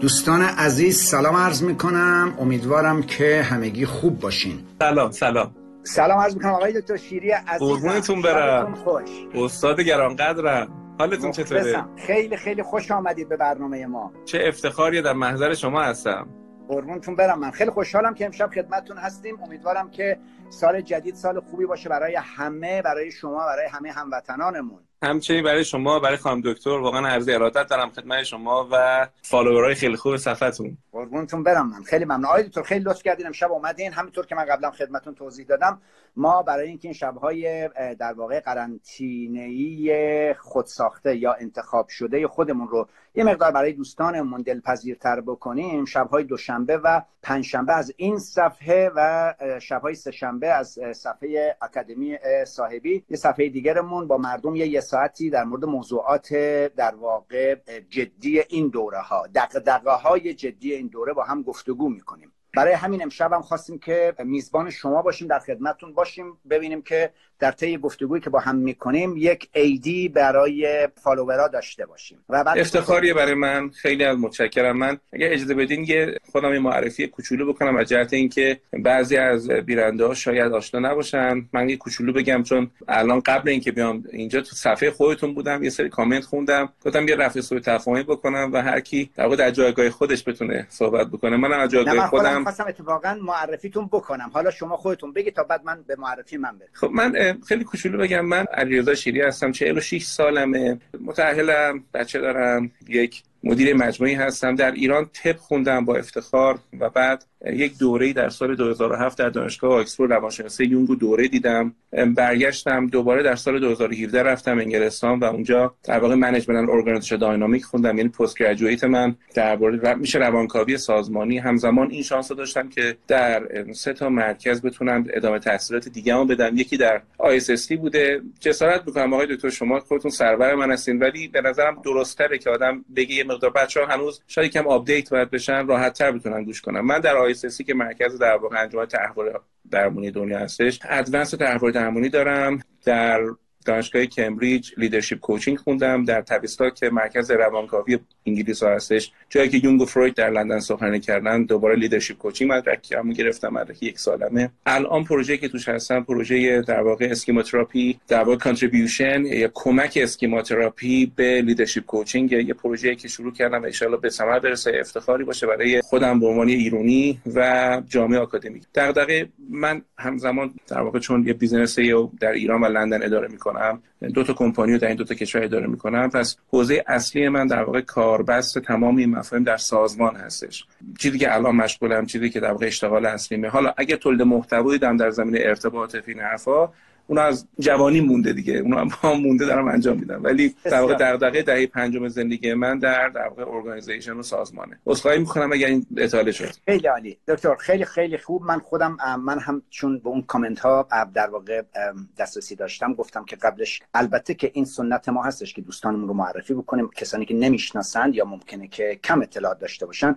دوستان عزیز سلام عرض می کنم امیدوارم که همگی خوب باشین. سلام سلام. سلام عرض می کنم آقای دکتر شیری عزیز قربونتون برم. خوش. استاد گرانقدرم حالتون چطوره؟ خیلی خیلی خوش آمدید به برنامه ما. چه افتخاری در محضر شما هستم. قربونتون برم. من خیلی خوشحالم که امشب خدمتتون هستیم. امیدوارم که سال جدید سال خوبی باشه برای همه برای شما برای همه هموطنانمون. همچنین برای شما برای خانم دکتر واقعا عرض ارادت دارم خدمت شما و فالوورای خیلی خوب صفحتون قربونتون برم. من خیلی ممنون. آقای دکتر خیلی لطف کردین. امشب اومدین. همینطور که من قبلا خدمتتون توضیح دادم ما برای اینکه این شبهای در واقع قرنطینه‌ای خودساخته یا انتخاب شده خودمون رو یه مقدار برای دوستانمون دلپذیرتر بکنیم شبهای دوشنبه و پنجشنبه از این صفحه و شبهای سهشنبه از صفحه اکادمی صاحبی یه صفحه دیگرمون با مردم یه ساعتی در مورد موضوعات در واقع جدی این دوره ها دقدقه های جدی این دوره با هم گفتگو می‌کنیم. برای همین امشب هم خواستیم که میزبان شما باشیم در خدمتتون باشیم ببینیم که در طی گفتگویی که با هم می‌کنیم یک ایدی برای فالوورا داشته باشیم. و بعد افتخاریه برای من. خیلی از متشکرم. من اگه اجازه بدین یه خودم یه معرفی کوچولو بکنم از جهت اینکه بعضی از بیننده ها شاید آشنا نباشن. من یه کوچولو بگم چون الان قبل اینکه بیام اینجا تو صفحه خودتون بودم یه سری کامنت خوندم. گفتم یه رفع سوء تفاهمی بکنم و هر کی در در جایگاه خودش بتونه صحبت بکنه. منم از جایگاه خودم خواستم اتفاقا معرفیتون بکنم. حالا شما خودتون بگید تا بعد من به معرفی من برم. خب من خیلی کوچولو بگم. من علیرضا شیری هستم 46 سالمه. متأهلم بچه دارم. یک مدیر مجموعی هستم. در ایران طب خوندم با افتخار و بعد یک دوره در سال 2007 در دانشگاه آکسفورد روانشناسی یونگ و دوره دیدم. برگشتم دوباره در سال 2017 رفتم انگلستان و اونجا در واقع management organization dynamic خوندم یعنی postgraduate من درباره میشه روانکاوی سازمانی. همزمان این شانس رو داشتم که در سه تا مرکز بتونم ادامه تحصیلات دیگه بدم. یکی در ISST بوده. جسارت می‌کنم آقای دکتر شما خودتون سرور من هستین ولی به نظرم درست‌تره که آدم بگه مقدار بچه ها هنوز شاید کم update باید بشن راحت تر بتونن گوش کنن. من در ISST که مرکز در واقع انجام تحول درمانی دنیا هستش advanced تحول درمانی دارم. در دانشگاه کمبریج leadership coaching خوندم در تویستاک که مرکز روانکاوی انگلیس هستش. جایی که یونگ و فروید در لندن سخنرانی کردن دوباره leadership coaching مدرکم گرفتم مدرک یک سالمه. الان پروژه که توش هستم پروژه در واقع schema therapy در واقع contribution یا کمک schema therapy به leadership coaching. یه پروژه که شروع کردم ان به ثمر برسه افتخاری باشه برای خودم به عنوان ایرانی و جامعه آکادمیک. دغدغه من همزمان در واقع چون یه business در ایران و لندن اداره می‌کنم. دو تا کمپانی رو در این دو تا کشور اداره می‌کنم پس حوزه اصلی من در واقع کاربست تمام این مفاهیم در سازمان هستش. چیزی که الان مشغولم چیزی که در واقع اشتغال اصلیمه حالا اگه تولید محتوایی دارم در زمینه ارتباط و حرفا اون از جوانی مونده دیگه. اون هم مونده دارم انجام میدم. ولی در واقع دغدغه دهه پنجم زندگی من در در واقع organization و سازمانه. عذرخواهی می‌کنم اگر این اطاله شد. خیلی عالی. دکتر خیلی خیلی خوب. من خودم من هم چون به اون کامنت ها در واقع دسترسی داشتم گفتم که قبلش البته که این سنت ما هستش که دوستانمون رو معرفی بکنیم. کسانی که نمی‌شناسند یا ممکنه که کم اطلاعات داشته باشن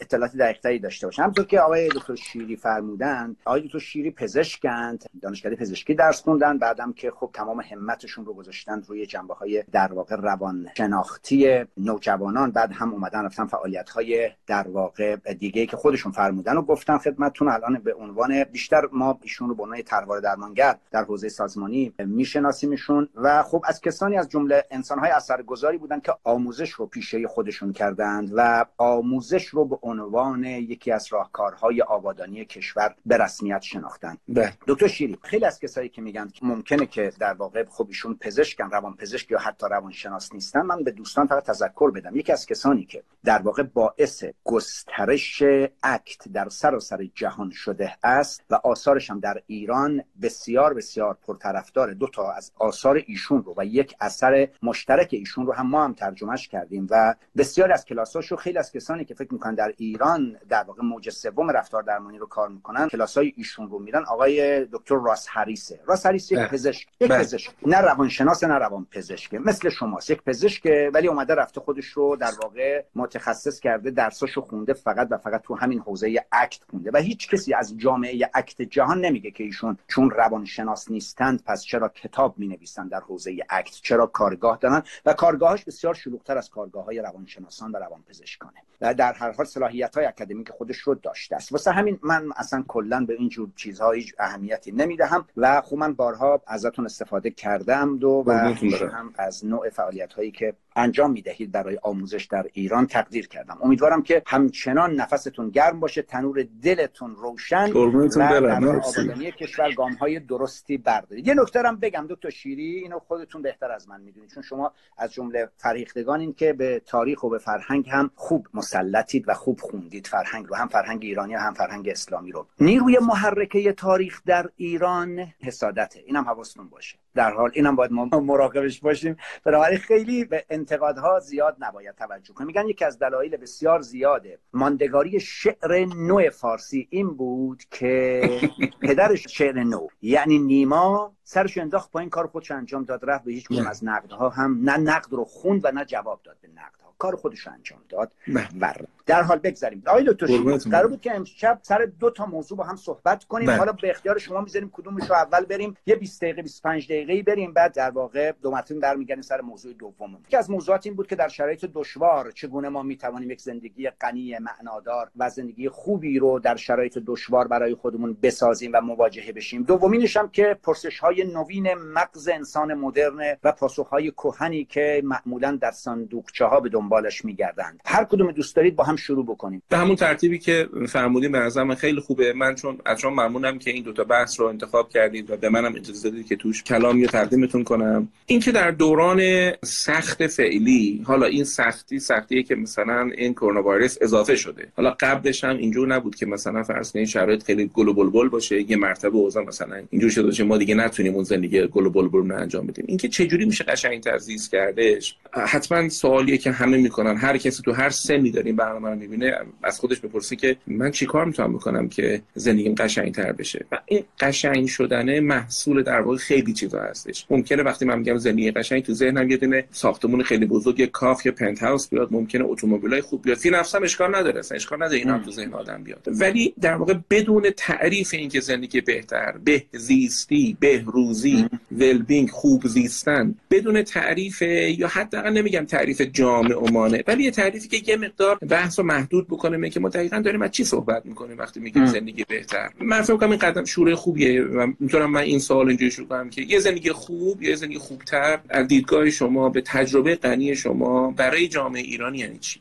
اطلاعات دقیقتری داشته باشن. همونطور که آقای دکتر شیری فرمودن آقای دکتر شیری پزشکند دانشکده پزشکی درس خوندن بعدم که خب تمام همتشون رو گذاشتن روی جنبه های در واقع روان شناختی نوجوانان. بعد هم اومدن رفتن فعالیت های در واقع دیگه که خودشون فرمودن و گفتن خدمتتون. الان به عنوان بیشتر ما ایشون رو به عنوان تروار درمانگر در حوزه سازمانی میشناسیمشون. و خب از کسانی از جمله انسان های اثرگذاری بودن که آموزش رو پیشه خودشون کردند و آموزش رو به عنوان یکی از راهکارهای آبادانی کشور به رسمیت شناختن. بله. دکتر شیری خیلی از کسایی که میگن ممکنه که در واقع خب ایشون پزشکن روان پزشک یا حتی روانشناس نیستن. من به دوستان فقط تذکر بدم. یکی از کسانی که در واقع باعث گسترش اکت در سراسر سر جهان شده است و آثارش هم در ایران بسیار بسیار پرطرفدار دو تا از آثار ایشون رو و یک اثر مشترک ایشون رو هم ما هم ترجمهش کردیم و بسیار از کلاساشو خیلی از کسانی که فکر می‌کنن در ایران در واقع موج سوم رفتار درمانی رو کار می‌کنن کلاسای ایشون رو میرن آقای دکتر راس هریسه راس هریس یک بله. پزشک یک بله. پزشک. نه روانشناس نه روان پزشک مثل شماست. یک پزشک ولی اومده رفته خودش رو در واقع متخصص کرده درساشو خونده فقط و فقط تو همین حوزه اکت خونده. و هیچ کسی از جامعه اکت جهان نمیگه که ایشون چون روانشناس نیستند پس چرا کتاب می نویسند در حوزه اکت؟ چرا کارگاه دارن؟ و کارگاهاش بسیار شلوغتر از کارگاه های روانشناسان و روانپزشکانه. در هر حال صلاحیت های اکادمیک خودش رو داشته است. واسه همین من اصلا کلا به این جور چیزها هیچ اهمیتی نمی‌دهم و خب من بارها ازتون استفاده کردم دو و هم از نوع فعالیت هایی که انجام می‌دهید برای آموزش در ایران تقدیر کردم. امیدوارم که همچنان نفستون گرم باشه تنور دلتون روشن و در آبادانی کشور گام های درستی بردارید. یه نکته هم بگم دکتر شیری اینو خودتون بهتر از من می‌دونید چون شما از جمله فرهیختگانین که به تاریخ و به فرهنگ هم خوب مسلطید و خوب خوندید فرهنگ رو هم فرهنگ ایرانی و هم فرهنگ اسلامی رو. نیروی محرکه تاریخ در ایران حسادته. اینم حواستون باشه. در حال اینم باید ما مراقبش باشیم. بنابراین خیلی به انتقادها زیاد نباید توجه کنیم. میگن یکی از دلایل بسیار زیاده ماندگاری شعر نو فارسی این بود که پدرش شعر نو یعنی نیما سرش انداخت پایین کار خودش انجام داد رفت به هیچ از نقدها هم نه نقد رو خوند و نه جواب داد به نقدها. کار خودش انجام داد. و در حال بگذاریم. آقای دکتر قرار بود که امشب سر دو تا موضوع با هم صحبت کنیم. بله. حالا به اختیار شما می‌ذاریم کدومش رو اول بریم. یه 20 دقیقه 25 دقیقه بریم. بعد در واقع دو مرتبه برمیگردیم سر موضوع دوم یکی از موضوعات این بود که در شرایط دشوار چگونه ما می‌توانیم یک زندگی غنی معنادار و زندگی خوبی رو در شرایط دشوار برای خودمون بسازیم و مواجهه بشیم. دومینش هم که پرسش های نوین مغز انسان مدرن و پاسخ های کهنی که معمولا در صندوقچه ها به دنبالش میگردند. هر کدوم دوست دارید با هم شروع بکنیم. به همون ترتیبی که فرمودیم به نظر من خیلی خوبه. من چون از شما ممنونم که این دوتا بحث رو انتخاب کردید و به منم اجازه دادید که توش کلام یا تقدیمتون کنم. اینکه در دوران سخت فعلی حالا این سختی سختیه که مثلا این کرونا ویروس اضافه شده. حالا قبلش هم اینجور نبود که مثلا فرض کنید شرایط خیلی گل و بلبل باشه یه مرتبه اوضاع مثلا اینجور شده باشه ما دیگه نتونیم اون زندگی گل و بلبل رو انجام بدیم. اینکه چه جوری میشه قشنگ تزییز کردش حتما سوالیه که می‌کنن هر کسی تو هر سنی داریم برنامه رو می‌بینه از خودش بپرسه که من چیکار می‌تونم بکنم که زندگیم قشنگ تر بشه؟ و این قشنگ شدن محصول در واقع خیلی چیزا هستش. ممکنه وقتی من میگم زندگی قشنگ تو ذهنم یه دونه ساختمون خیلی بزرگ کاف یا پنت هاوس بیاد ممکنه اتومبیلای خوب بیاد. فی نفسم اشکال نداره اصلا اشکال نداره اینا هم تو ذهن آدم بیاد. ولی در واقع بدون تعریف اینکه زندگی بهتر بهزیستی بهروزی ولبینگ خوب زیستن بدون تعریف یا حداقل نمیگم تعریف جامع و مانع ولی یه تعریفی که یه مقدار بحث رو محدود بکنه که ما دقیقا داریم از چی صحبت می‌کنیم وقتی میگیم زندگی بهتر؟ من فکر کنم این قدم شوره خوبیه و می‌تونم من این سوال اینجوری شروع کنم که یه زندگی خوب یه زندگی خوبتر از دیدگاه شما به تجربه غنی شما برای جامعه ایران یعنی چی؟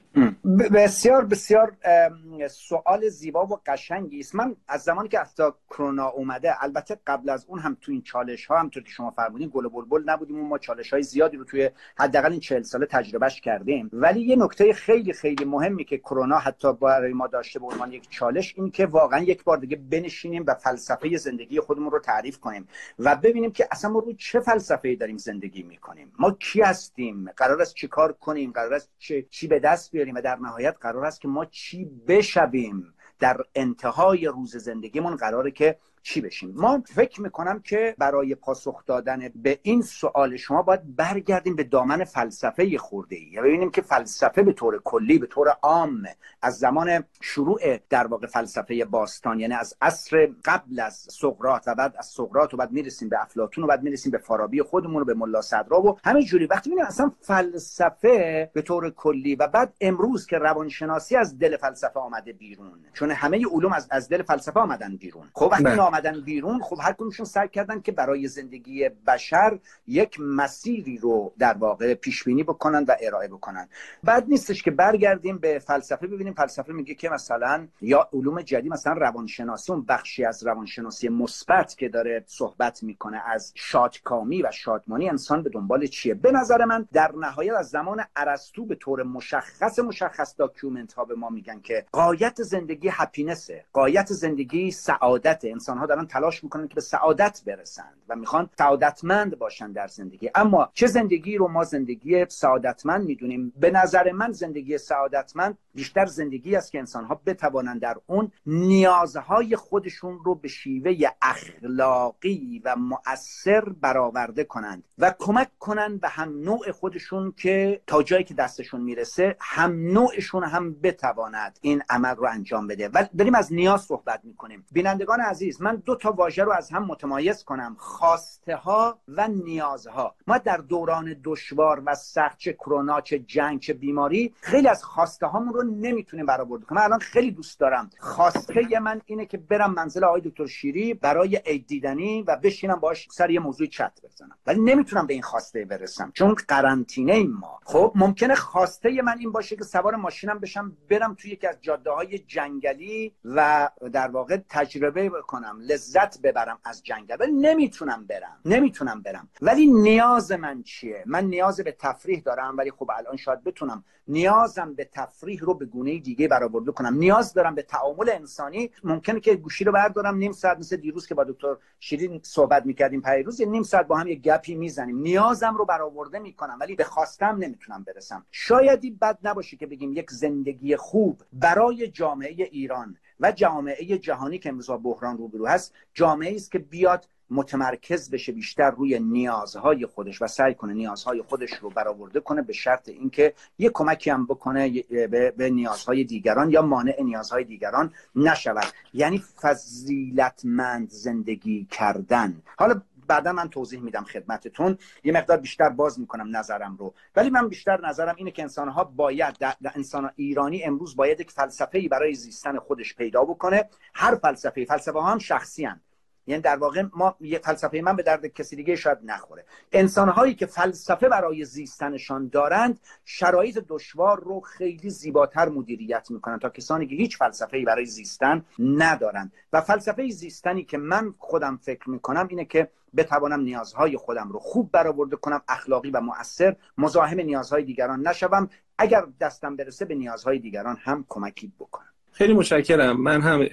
بسیار بسیار سوال زیبا و قشنگی است. من از زمانی که افتا کرونا اومده البته قبل از اون هم تو این چالش ها هم که شما فرمودین گل بلبل نبودیم و ما چالش های زیادی رو توی حداقل این 40 ساله تجربهش کردیم. ولی یه نکته خیلی خیلی مهمی که کرونا حتی برای ما داشته به عنوان یک چالش این که واقعا یک بار دیگه بنشینیم و فلسفه زندگی خودمون رو تعریف کنیم و ببینیم که اصلا ما رو چه فلسفه داریم زندگی می‌کنیم. ما کی هستیم؟ قرار است چیکار کنیم؟ قرار است چه چی به دست بیاریم؟ و در نهایت قرار است که ما چی بشویم در انتهای روز زندگیمون؟ قراره که چی بشیم؟ ما فکر می‌کنم که برای پاسخ دادن به این سوال شما باید برگردیم به دامن فلسفه خورده ای. ببینیم که فلسفه به طور کلی به طور عام از زمان شروع در واقع فلسفه باستان یعنی از عصر قبل از سقراط و بعد از سقراط و بعد می‌رسیم به افلاطون و بعد می‌رسیم به فارابی خودمون و به ملا صدرا و همه جوری وقتی ببینیم اصلا فلسفه به طور کلی و بعد امروز که روانشناسی از دل فلسفه آمده بیرون چون همه علوم از از دل فلسفه آمدن بیرون. خب وقتی بله. آمدن بیرون خب هر کدومشون سعی کردن که برای زندگی بشر یک مسیری رو در واقع پیش بینی بکنن و ارائه بکنن. بد نیستش که برگردیم به فلسفه ببینیم. فلسفه میگه که مثلا یا علوم جدید مثلا روانشناسی اون بخشی از روانشناسی مثبت که داره صحبت می‌کنه از شادکامی و شادمانی انسان به دنبال چیه؟ به نظر من در نهایت از زمان ارسطو به طور مشخص مشخص document ها به ما میگن که غایت زندگی happiness ه غایت زندگی سعادت انسان ها دارن تلاش می‌کنن که به سعادت برسند و می‌خوان سعادتمند باشن در زندگی. اما چه زندگی رو ما زندگی سعادتمند می‌دونیم؟ به نظر من زندگی سعادتمند بیشتر زندگی است که انسان ها بتوانند در اون نیازهای خودشون رو به شیوه اخلاقی و مؤثر برآورده کنند و کمک کنند به هم نوع خودشون که تا جایی که دستشون می‌رسه هم نوعشون هم بتواند این عمل رو انجام بده. ولی داریم از نیاز صحبت می‌کنیم. بینندگان عزیز من دو تا واژه رو از هم متمایز کنم. خواسته ها و نیازها. ما در دوران دشوار و سخت چه کرونا چه جنگ چه بیماری خیلی از خواسته هامون رو نمی‌تونیم برآورده کنیم. من الان خیلی دوست دارم. خواسته من اینه که برم منزل آقای دکتر شیری برای عید دیدنی و بشینم باش سر یه موضوع چت بزنم. ولی نمی‌تونم به این خواسته برسم. چون قرنطینه ما. خب ممکنه خواسته من این باشه که سوار ماشینم بشم برم توی یکی از جاده های جنگلی و در واقع تجربه کنم لذت ببرم از جنگل. ولی نمی‌تونم برم. نمی‌تونم برم. ولی نیاز من چیه؟ من نیاز به تفریح دارم ولی خب الان شاید بتونم نیازم به تفریح رو به گونه دیگه برآورده کنم. نیاز دارم به تعامل انسانی. ممکنه که گوشی رو بردارم نیم ساعت مثل دیروز که با دکتر شیرین صحبت می‌کردیم پیروز نیم ساعت با هم یه گپی می‌زنیم. نیازم رو برآورده می‌کنم ولی به خواستم نمی‌تونم برسم. شایدی بد نباشه که بگیم یک زندگی خوب برای جامعه ایران و جامعه جهانی که امروز بحران روبرو هست جامعه است که بیاد متمرکز بشه بیشتر روی نیازهای خودش و سعی کنه نیازهای خودش رو برآورده کنه به شرط اینکه یه کمکی هم بکنه به نیازهای دیگران یا مانع نیازهای دیگران نشود. یعنی فضیلتمند زندگی کردن. حالا بعدا من توضیح میدم خدمتتون. یه مقدار بیشتر باز می‌کنم نظرم رو. ولی من بیشتر نظرم اینه که انسانها باید در انسان ایرانی امروز باید یک فلسفه برای زیستن خودش پیدا بکنه. هر فلسفه فلسفه ها هم شخصی یعنی در واقع ما یه فلسفه من به درد کسی دیگه شاید نخوره. انسانهایی که فلسفه برای زیستنشان دارند شرایط دشوار رو خیلی زیباتر مدیریت می‌کنن تا کسانی که هیچ فلسفه برای زیستن ندارند. و فلسفه زیستنی که من خودم فکر می‌کنم اینه که بتوانم نیازهای خودم رو خوب برآورده کنم اخلاقی و مؤثر مزاحم نیازهای دیگران نشوم. اگر دستم برسه به نیازهای دیگران هم کمکی بکنم. خیلی متشکرم. من هم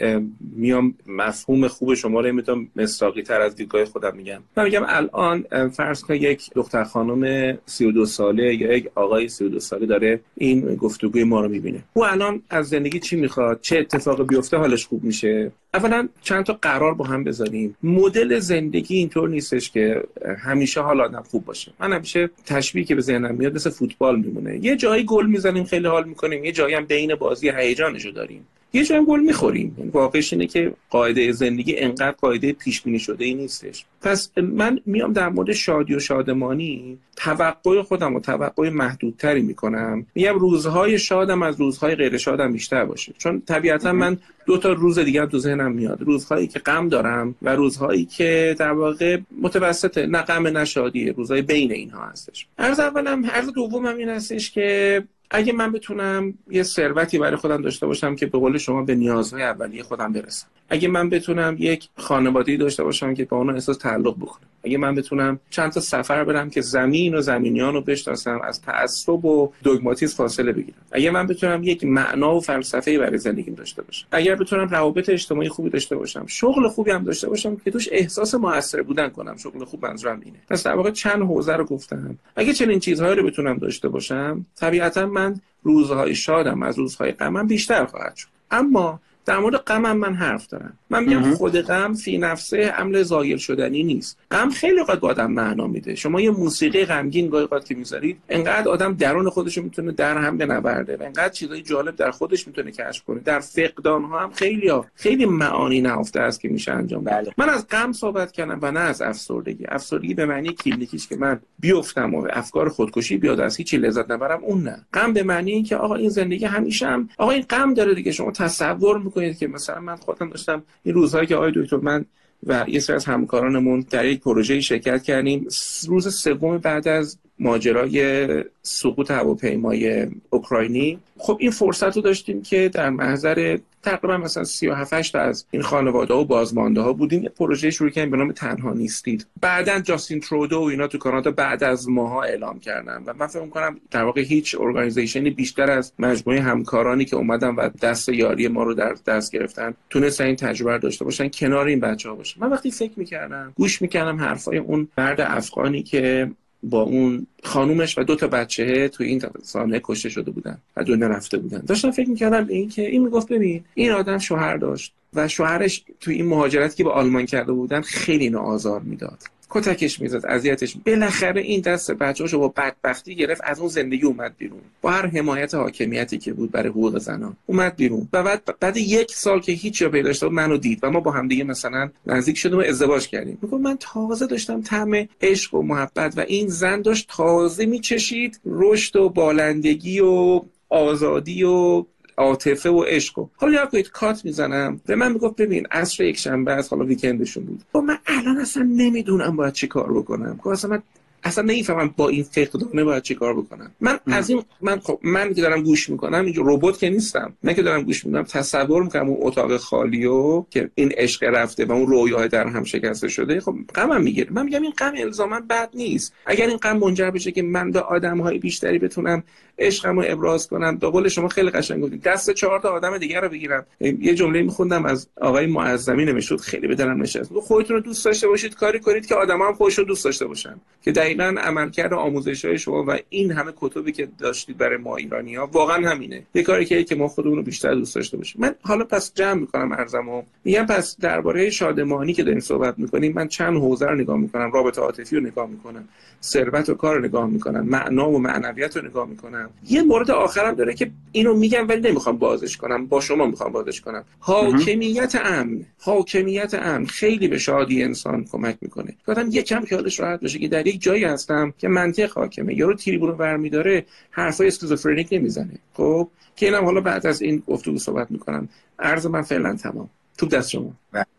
میام مفهوم خوب شما رو می‌تونم مستاقی تر از دیدگاه خودم میگم. من میگم الان فرض کن یک دختر خانم 32 ساله یا یک آقای 32 ساله داره این گفتگوی ما رو می‌بینه. او الان از زندگی چی می‌خواد؟ چه اتفاقی بیفته؟ حالش خوب میشه. اولا چند تا قرار با هم بذاریم. مدل زندگی اینطور نیستش که همیشه حال آدم خوب باشه. من همیشه تشبیه که به ذهنم میاد مثل فوتبال میمونه. یه جایی گل می‌زنیم خیلی حال می‌کنیم. یه جایی هم بین بازی هیجانشو داریم. یه جایی گل می‌خوریم. یعنی واقعش اینه که قاعده زندگی انقدر قاعده پیش بینی شده ای نیستش. پس من میام در مورد شادی و شادمانی توقع خودم و توقع محدودتری می‌کنم. میگم روزهای شادم از روزهای غیر شادم بیشتر باشه. چون طبیعتا من دو تا روز دیگه تو ذهنم میاد. روزهایی که غم دارم و روزهایی که در واقع متوسط نه غم نه شادی روزهای بین اینها هستش. عرض اولم عرض دومم این هستش که اگه من بتونم یه ثروتی برای خودم داشته باشم که به قول شما به نیازهای اولیه خودم برسم. اگه من بتونم یک خانوادگی داشته باشم که با اون احساس تعلق بکنم اگه من بتونم چند تا سفر برم که زمین و زمینیان رو بشناسم از تعصب و دوگماتیسم فاصله بگیرم. اگه من بتونم یک معنا و فلسفه برای زندگیم داشته باشم. اگر بتونم روابط اجتماعی خوبی داشته باشم شغل خوبی هم داشته باشم که توش احساس موثر بودن کنم. شغل خوب منظورم اینه. پس در واقع چند حوزه رو گفتم. اگه چنین چیزهایی رو بتونم داشته باشم طبیعتا من روزهای شادم از روزهای غمم بیشتر خواهد شد. اما در مورد غمم من حرف دارم. من میگم خود غم فی نفسه عمل زایل شدنی نیست. غم خیلی وقت به آدم معنا میده. شما یه موسیقی غمگین گاهی اوقات که می‌ذارید انقدر آدم درون خودش می‌تونه در هم بنورده و انقدر چیزای جالب در خودش می‌تونه کشف کنه. در فقدان ها هم خیلی ها خیلی معانی نهفته است که میشه انجام بله. من از غم صحبت کردم و نه از افسردگی. افسردگی به معنی کلینیکیش که من بیفتم و افکار خودکشی بیاد از هیچی لذت نبرم اون نه. غم به معنی اینکه آقا این زندگی همیشه هم آقا این غم داره دیگه شما تصور می‌کنید که مثلا من خودم داشتم این روزهایی که آقای دکتر من و یه سری از همکارانمون در یک پروژه شرکت کردیم روز سوم بعد از ماجرای سقوط هواپیمای اوکراینی خب این فرصت رو داشتیم که در محضر تقریبا مثلا 37 تا از این خانواده و بازمانده ها بودیم. یه پروژه شروع کردیم به نام تنها نیستید. بعدا جاستین ترودو و اینا تو کانادا بعد از ماها اعلام کردن. و من فکر کنم در واقع هیچ ارگانیزیشنی بیشتر از مجموعه همکارانی که اومدن و دست یاری ما رو در دست گرفتن تونستن این تجربه داشته باشن کنار این بچه ها باشن. من وقتی فکر می‌کردم گوش می‌کردم حرفای اون مرد افغانی که با اون خانومش و دو تا بچه تو این سانه کشته شده بودن و دنیا رفته بودن. داشتم فکر می‌کردم این که این می‌گفت ببین این آدم شوهر داشت و شوهرش تو این مهاجرتی که به آلمان کرده بودن خیلی اینو آزار می‌داد. کتکش می‌زد اذیتش بالاخره این دست بچه‌اشو با بدبختی گرفت از اون زندگی اومد بیرون. با هر حمایت حاکمیتی که بود برای حقوق زنان اومد بیرون. و بعد بعد یک سال که هیچ جا پیدا شد منو دید و ما با هم دیگه مثلا نزدیک شدیم و ازدواج کردیم. میگه من تازه داشتم طعم عشق و محبت و این زن داشت تازه میچشید رشد و بالندگی و آزادی و عاطفه و عشق و. حالا یا کات می‌زنم. و من می‌گفت ببین عصر یک شنبه از حالا ویکندشون بود با من الان اصلا نمی‌دونم باید چی کار بکنم. که اصلا من اصلا نمی‌فهمم با این فقدانه باید چی کار بکنم. من از این من خب من که دارم گوش می‌کنم اینجا ربات که نیستم. من که دارم گوش می‌کنم تصور می‌کنم اون اتاق خالیو که این عشق رفته و اون رویاه در هم شکسته شده خب غمم می‌گیره. من میگم این غم الزاما بد نیست. اگر این غم منجر بشه که من به آدم های بیشتری بتونم عشقم رو ابراز کنم به قول شما خیلی قشنگ گفتید دست چهار تا آدم دیگر رو بگیرم. یه جمله میخوندم از آقای معظمی نمی‌شد خیلی به دلم نشست. خودتون رو دوست داشته باشید کاری کنید که آدما هم خودشون دوست داشته باشن. که دقیقا عملکرد آموزش های شما و این همه کتبی که داشتید برای ما ایرانی ها واقعا همینه. یه کاری که که ما خودمون رو بیشتر دوست داشته باشیم. من حالا پس جمع می‌کنم ارزمو. میگم پس درباره شادمانی که داریم صحبت می‌کنیم من چند حوزه رو نگاه می‌کنم. رابطه عاطفی رو نگاه می‌کنم. ثروت و کار رو نگاه می‌کنم. معنا و معنویت رو نگاه می‌کنم. یه مورد آخرم داره که اینو میگم ولی نمی‌خوام بازش کنم. با شما می‌خوام بازش کنم. حاکمیت امن. حاکمیت امن. خیلی به شادی انسان کمک می‌کنه. آدم یکم خیالش راحت بشه که در یک جایی هستم که منطق حاکمه. یارو تریبون برمیداره حرفای اسکیزوفرنیک نمی‌زنه. خب؟ که اینم حالا بعد از این گفتگو صحبت می‌کنم. عرض من فعلا تمام. تو دست شما.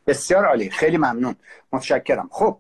بسیار عالی. خیلی ممنون. متشکرم. خب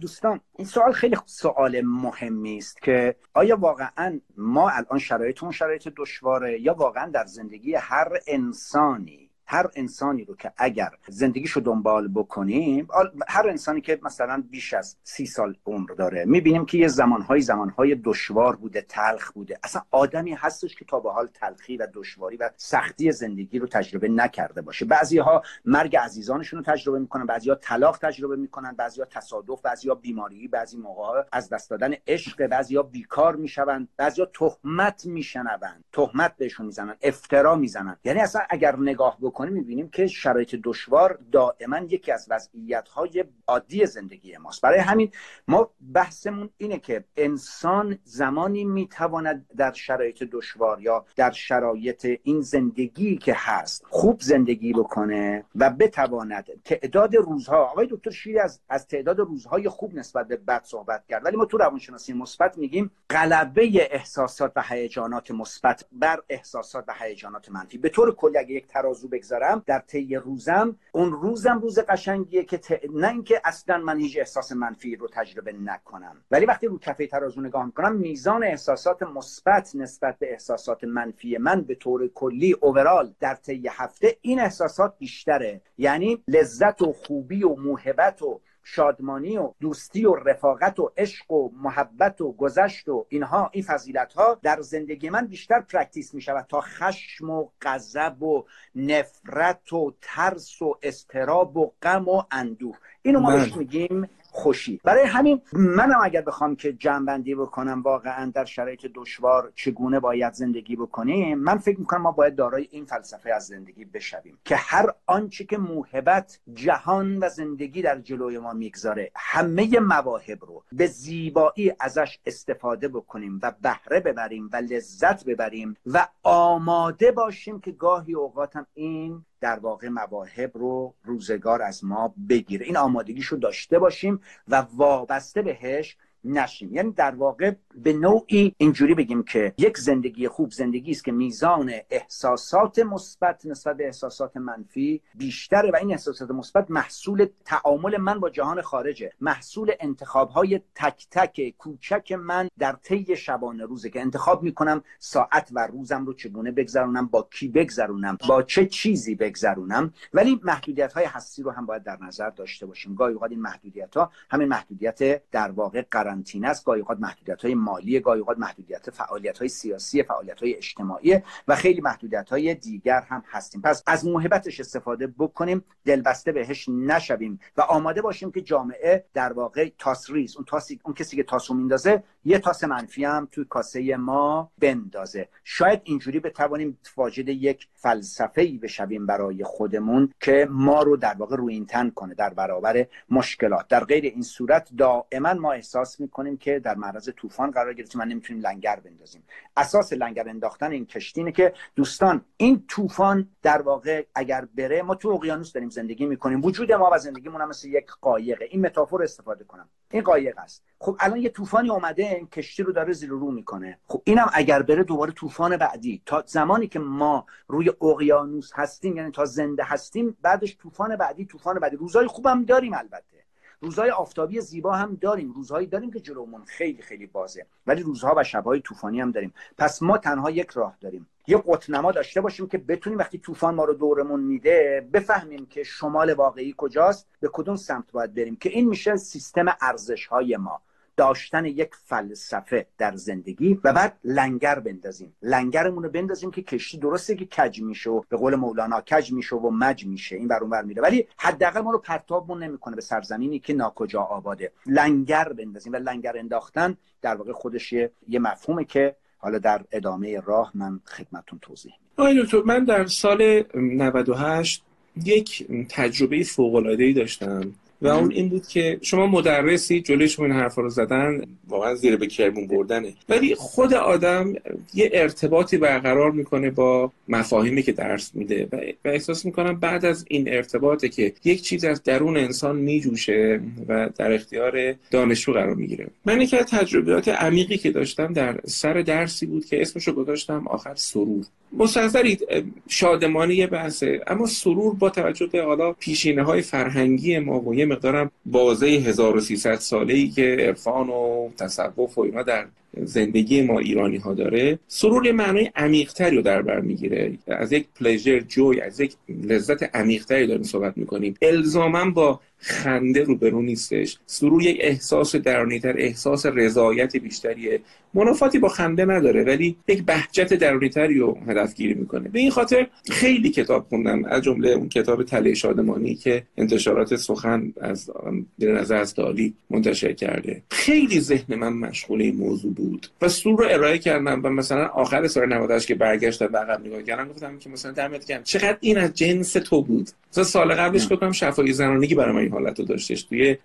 دوستان این سوال خیلی سوال مهمی است که آیا واقعا ما الان شرایطمون شرایط دشواره یا واقعا در زندگی هر انسانی هر انسانی رو که اگر زندگیشو دنبال بکنیم هر انسانی که مثلا بیش از سی سال عمر داره می‌بینیم که یه زمانهای زمانهای دشوار بوده تلخ بوده. اصلا آدمی هستش که تا به حال تلخی و دشواری و سختی زندگی رو تجربه نکرده باشه. بعضی ها مرگ عزیزانشون رو تجربه می‌کنن بعضی ها طلاق تجربه می‌کنن بعضی ها تصادف بعضی ها بیماری بعضی موقع از دست دادن عشق بعضی ها بیکار می‌شوند بعضی ها تهمت میشنوند تهمت بهشون می‌زنن افترا می‌زنن. یعنی اصلا اگر نگاه بکنیم می‌بینیم که شرایط دشوار دائما یکی از وضعیت های عادی زندگی ماست. برای همین ما بحثمون اینه که انسان زمانی می‌تواند در شرایط دشوار یا در شرایط این زندگی که هست خوب زندگی بکنه و بتواند تعداد روزها آقای دکتر شیری از از تعداد روزهای خوب نسبت به بد صحبت کرد ولی ما تو روانشناسی مثبت میگیم غلبه احساسات و هیجانات مثبت بر احساسات و هیجانات منفی. به طور کلی اگه یک ترازو بگذارم در طی روزم. اون روزم روز قشنگیه که ت... نه اینکه اصلا من هیچ احساس منفی رو تجربه نکنم. ولی وقتی رو کفه ترازو نگاه می‌کنم میزان احساسات مثبت نسبت به احساسات منفی من به طور کلی overall در طی هفته این احساسات بیشتره. یعنی لذت و خوبی و موهبت و شادمانی و دوستی و رفاقت و عشق و محبت و گذشت و اینها این فضیلت ها در زندگی من بیشتر practice می شود تا خشم و غضب و نفرت و ترس و اضطراب و غم و اندوه اینو ما بله. میگیم خوشی. برای همین منم اگر بخوام که جنبندی بکنم واقعا در شرایط دشوار چگونه باید زندگی بکنیم من فکر می‌کنم ما باید دارای این فلسفه از زندگی بشویم که هر آنچه که موهبت جهان و زندگی در جلوی ما می‌گذاره همه مواهب رو به زیبایی ازش استفاده بکنیم و بهره ببریم و لذت ببریم و آماده باشیم که گاهی اوقات هم این در واقع مواهب رو روزگار از ما بگیره. این آمادگیش رو داشته باشیم و وابسته بهش نشیم. یعنی در واقع به نوعی اینجوری بگیم که یک زندگی خوب زندگی است که میزان احساسات مثبت نسبت به احساسات منفی بیشتره و این احساسات مثبت محصول تعامل من با جهان خارجه. محصول انتخاب های تک تک کوچک من در طی شبانه روزه که انتخاب می‌کنم ساعت و روزم رو چگونه بگذرونم با کی بگذرونم با چه چیزی بگذرونم. ولی محدودیت های هستی رو هم باید در نظر داشته باشیم. گاهی اوقات این محدودیت ها همین محدودیت در واقع قرنطینه است گاهی اوقات محدودیت های مالی گاهی اوقات محدودیت فعالیت های سیاسی فعالیت های اجتماعی و خیلی محدودیت های دیگر هم هستیم. پس از موهبتش استفاده بکنیم دلبسته بهش نشویم و آماده باشیم که جامعه در واقع تاسریز اون تاسی اون کسی که تاسو میندازه یه تاس منفی هم توی کاسه ما بندازه. شاید اینجوری بتوانیم واجد یک فلسفه ای بشویم برای خودمون که ما رو در واقع روینتن کنه در برابر مشکلات. در غیر این صورت دائما ما احساس می‌کنیم که در معرض طوفان قرار گرفتیم من نمی‌تونیم لنگر بندازیم. اساس لنگر انداختن این کشتی که دوستان این طوفان در واقع اگر بره ما تو اقیانوس داریم زندگی می‌کنیم. وجود ما و زندگیمون هم مثل یک قایقه این متافور استفاده کنم. این قایق است. خب الان یه طوفانی اومده این کشتی رو داره زیر رو می‌کنه. خب اینم اگر بره دوباره طوفان بعدی. تا زمانی که ما روی اقیانوس هستیم یعنی تا زنده هستیم بعدش طوفان بعدی طوفان بعدی. روزای خوبم داریم البته. روزهای آفتابی زیبا هم داریم. روزهایی داریم که جلومون خیلی خیلی بازه. ولی روزها و شبهای طوفانی هم داریم. پس ما تنها یک راه داریم. یه قطنما داشته باشیم که بتونیم وقتی طوفان ما رو دورمون میده بفهمیم که شمال واقعی کجاست به کدوم سمت باید بریم. که این میشه سیستم ارزش های ما. داشتن یک فلسفه در زندگی و بعد لنگر بندازیم. لنگرمون رو بندازیم که کشتی درسته که کج میشه و به قول مولانا کج میشه و مج میشه. این بر اون میره. ولی حداقل ما رو پرتابمون نمی‌کنه به سرزمینی که ناکجا آباده. لنگر بندازیم و لنگر انداختن در واقع خودش یه مفهومه که حالا در ادامه راه من خدمتون توضیح میدم. دکتر من در سال 98 یک تجربه فوق ای داشتم. و اون این بود که شما مدرسی جلوی شما این حرفا رو زدن واقعا زیر به کرمون بردنه. ولی خود آدم یه ارتباطی برقرار می‌کنه با مفاهیمی که درس میده و احساس می‌کنم بعد از این ارتباطه که یک چیز از درون انسان میجوشه و در اختیار دانشجو قرار می‌گیره. من یکی از تجربیات عمیقی که داشتم در سر درسی بود که اسمشو گذاشتم آخر سرور. مستحضرید شادمانی یه بحثه. اما سرور با توجه به حالا پیشینه های فرهنگی ما و یه مقدارم بازه 1300 ساله ای که عرفان و تصوف و اینا در زندگی ما ایرانی ها داره سرور یه معنای عمیقتری رو در بر می‌گیره. از یک پلیژر جوی از یک لذت عمیقتری داریم صحبت می‌کنیم. الزاما با خنده روبرو نیستش. سرور یک احساس درونیتر احساس رضایت بیشتریه. منافاتی با خنده نداره ولی یک بهجت درونیتری رو هدف گیری می‌کنه. به این خاطر خیلی کتاب خوندم از جمله اون کتاب تله شادمانی که انتشارات سخن از نظر از دالی منتشر کرده. خیلی ذهن من مشغول این موضوع بود و سور رو ارائه کردم و مثلا آخر سال 98 که برگشتم به عقب نگاه کردم گفتم که مثلا دمت گرم. چقدر این از جنس تو بود؟ مثلا سال قبلش بکنم شفای زنانگی برای من این حالت رو داشتش. توی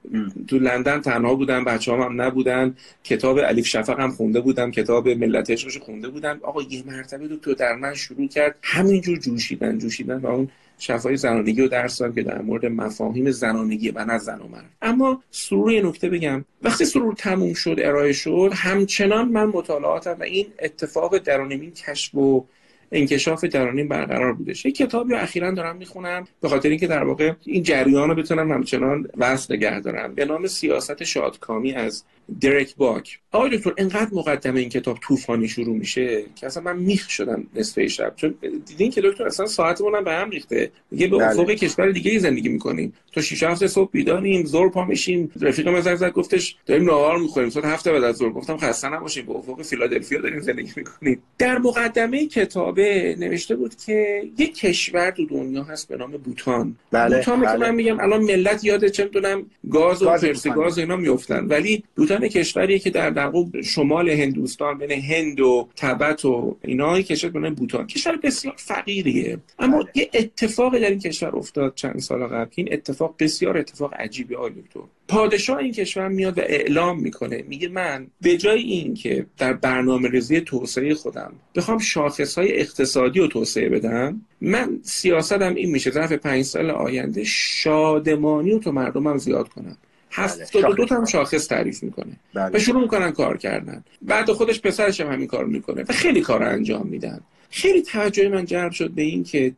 تو لندن تنها بودم بچه‌هام هم نبودن. کتاب الیف شفق هم خونده بودم کتاب ملت عشقش خونده بودم. آقا یه مرتبه تو در من شروع کرد. همینجور جوشیدن جوشیدن و اون شفای زنانگی رو درس دادم که در مورد مفاهیم زنانگی و نه زن و مرد. اما سرور یه نکته بگم. وقتی سرور تموم شد ارائه شد همچنان من مطالعاتم و این اتفاق درونی کشف و انکشاف درونی برقرار بودش یک کتابی رو اخیرا دارم می‌خونم؟ به خاطر اینکه در واقع این جریان رو بتونم همچنان وصل نگه دارم. به نام سیاست شادکامی از درک باک. آقای دکتر انقدر مقدمه این کتاب طوفانی شروع میشه که اصلا من میخ شدم نصف شب. چون دیدین که دکتر اصلا ساعتمون به هم ریخته. میگه به افق بله. کشور دیگه ای زندگی می‌کنیم. تا 6 7 صبح بیداریم زور پا میشیم. رفیق من زنگ زد گفتش داریم نهار می‌خوریم. ساعت هفته بعد از ظهر گفتم خسته نباشیم به افق فیلادلفیا داریم زندگی می‌کنیم. در مقدمه کتاب نوشته بود که یک کشور تو دنیا هست به نام بوتان. بله. بوتان بله. که من میگم الان ملت یاد چه می‌دونم گاز و فرس گاز اینا میافتن. ولی بوتان کشوریه که در در شمال هندوستان بین هند و تبت و اینا کشور به نام بوتان. کشور بسیار فقیریه. اما بله. یه اتفاقی در این کشور افتاد چند سال قبل. این اتفاق بسیار اتفاق عجیبی آقای دکتر. پادشاه این کشور میاد و اعلام می‌کنه. میگه من به جای این که در برنامه ریزی توسعه خودم بخوام شاخص های اقتصادی رو توسعه بدم من سیاستم این میشه ظرف پنج سال آینده شادمانی رو تو مردمم زیاد کنم. هفتاد و دو هم شاخص. تعریف می‌کنه. بله. و شروع می‌کنن کار کردن. بعد خودش پسرش هم همین کار می‌کنه و خیلی کار انجام میدن. خیلی توجه من جلب شد به این که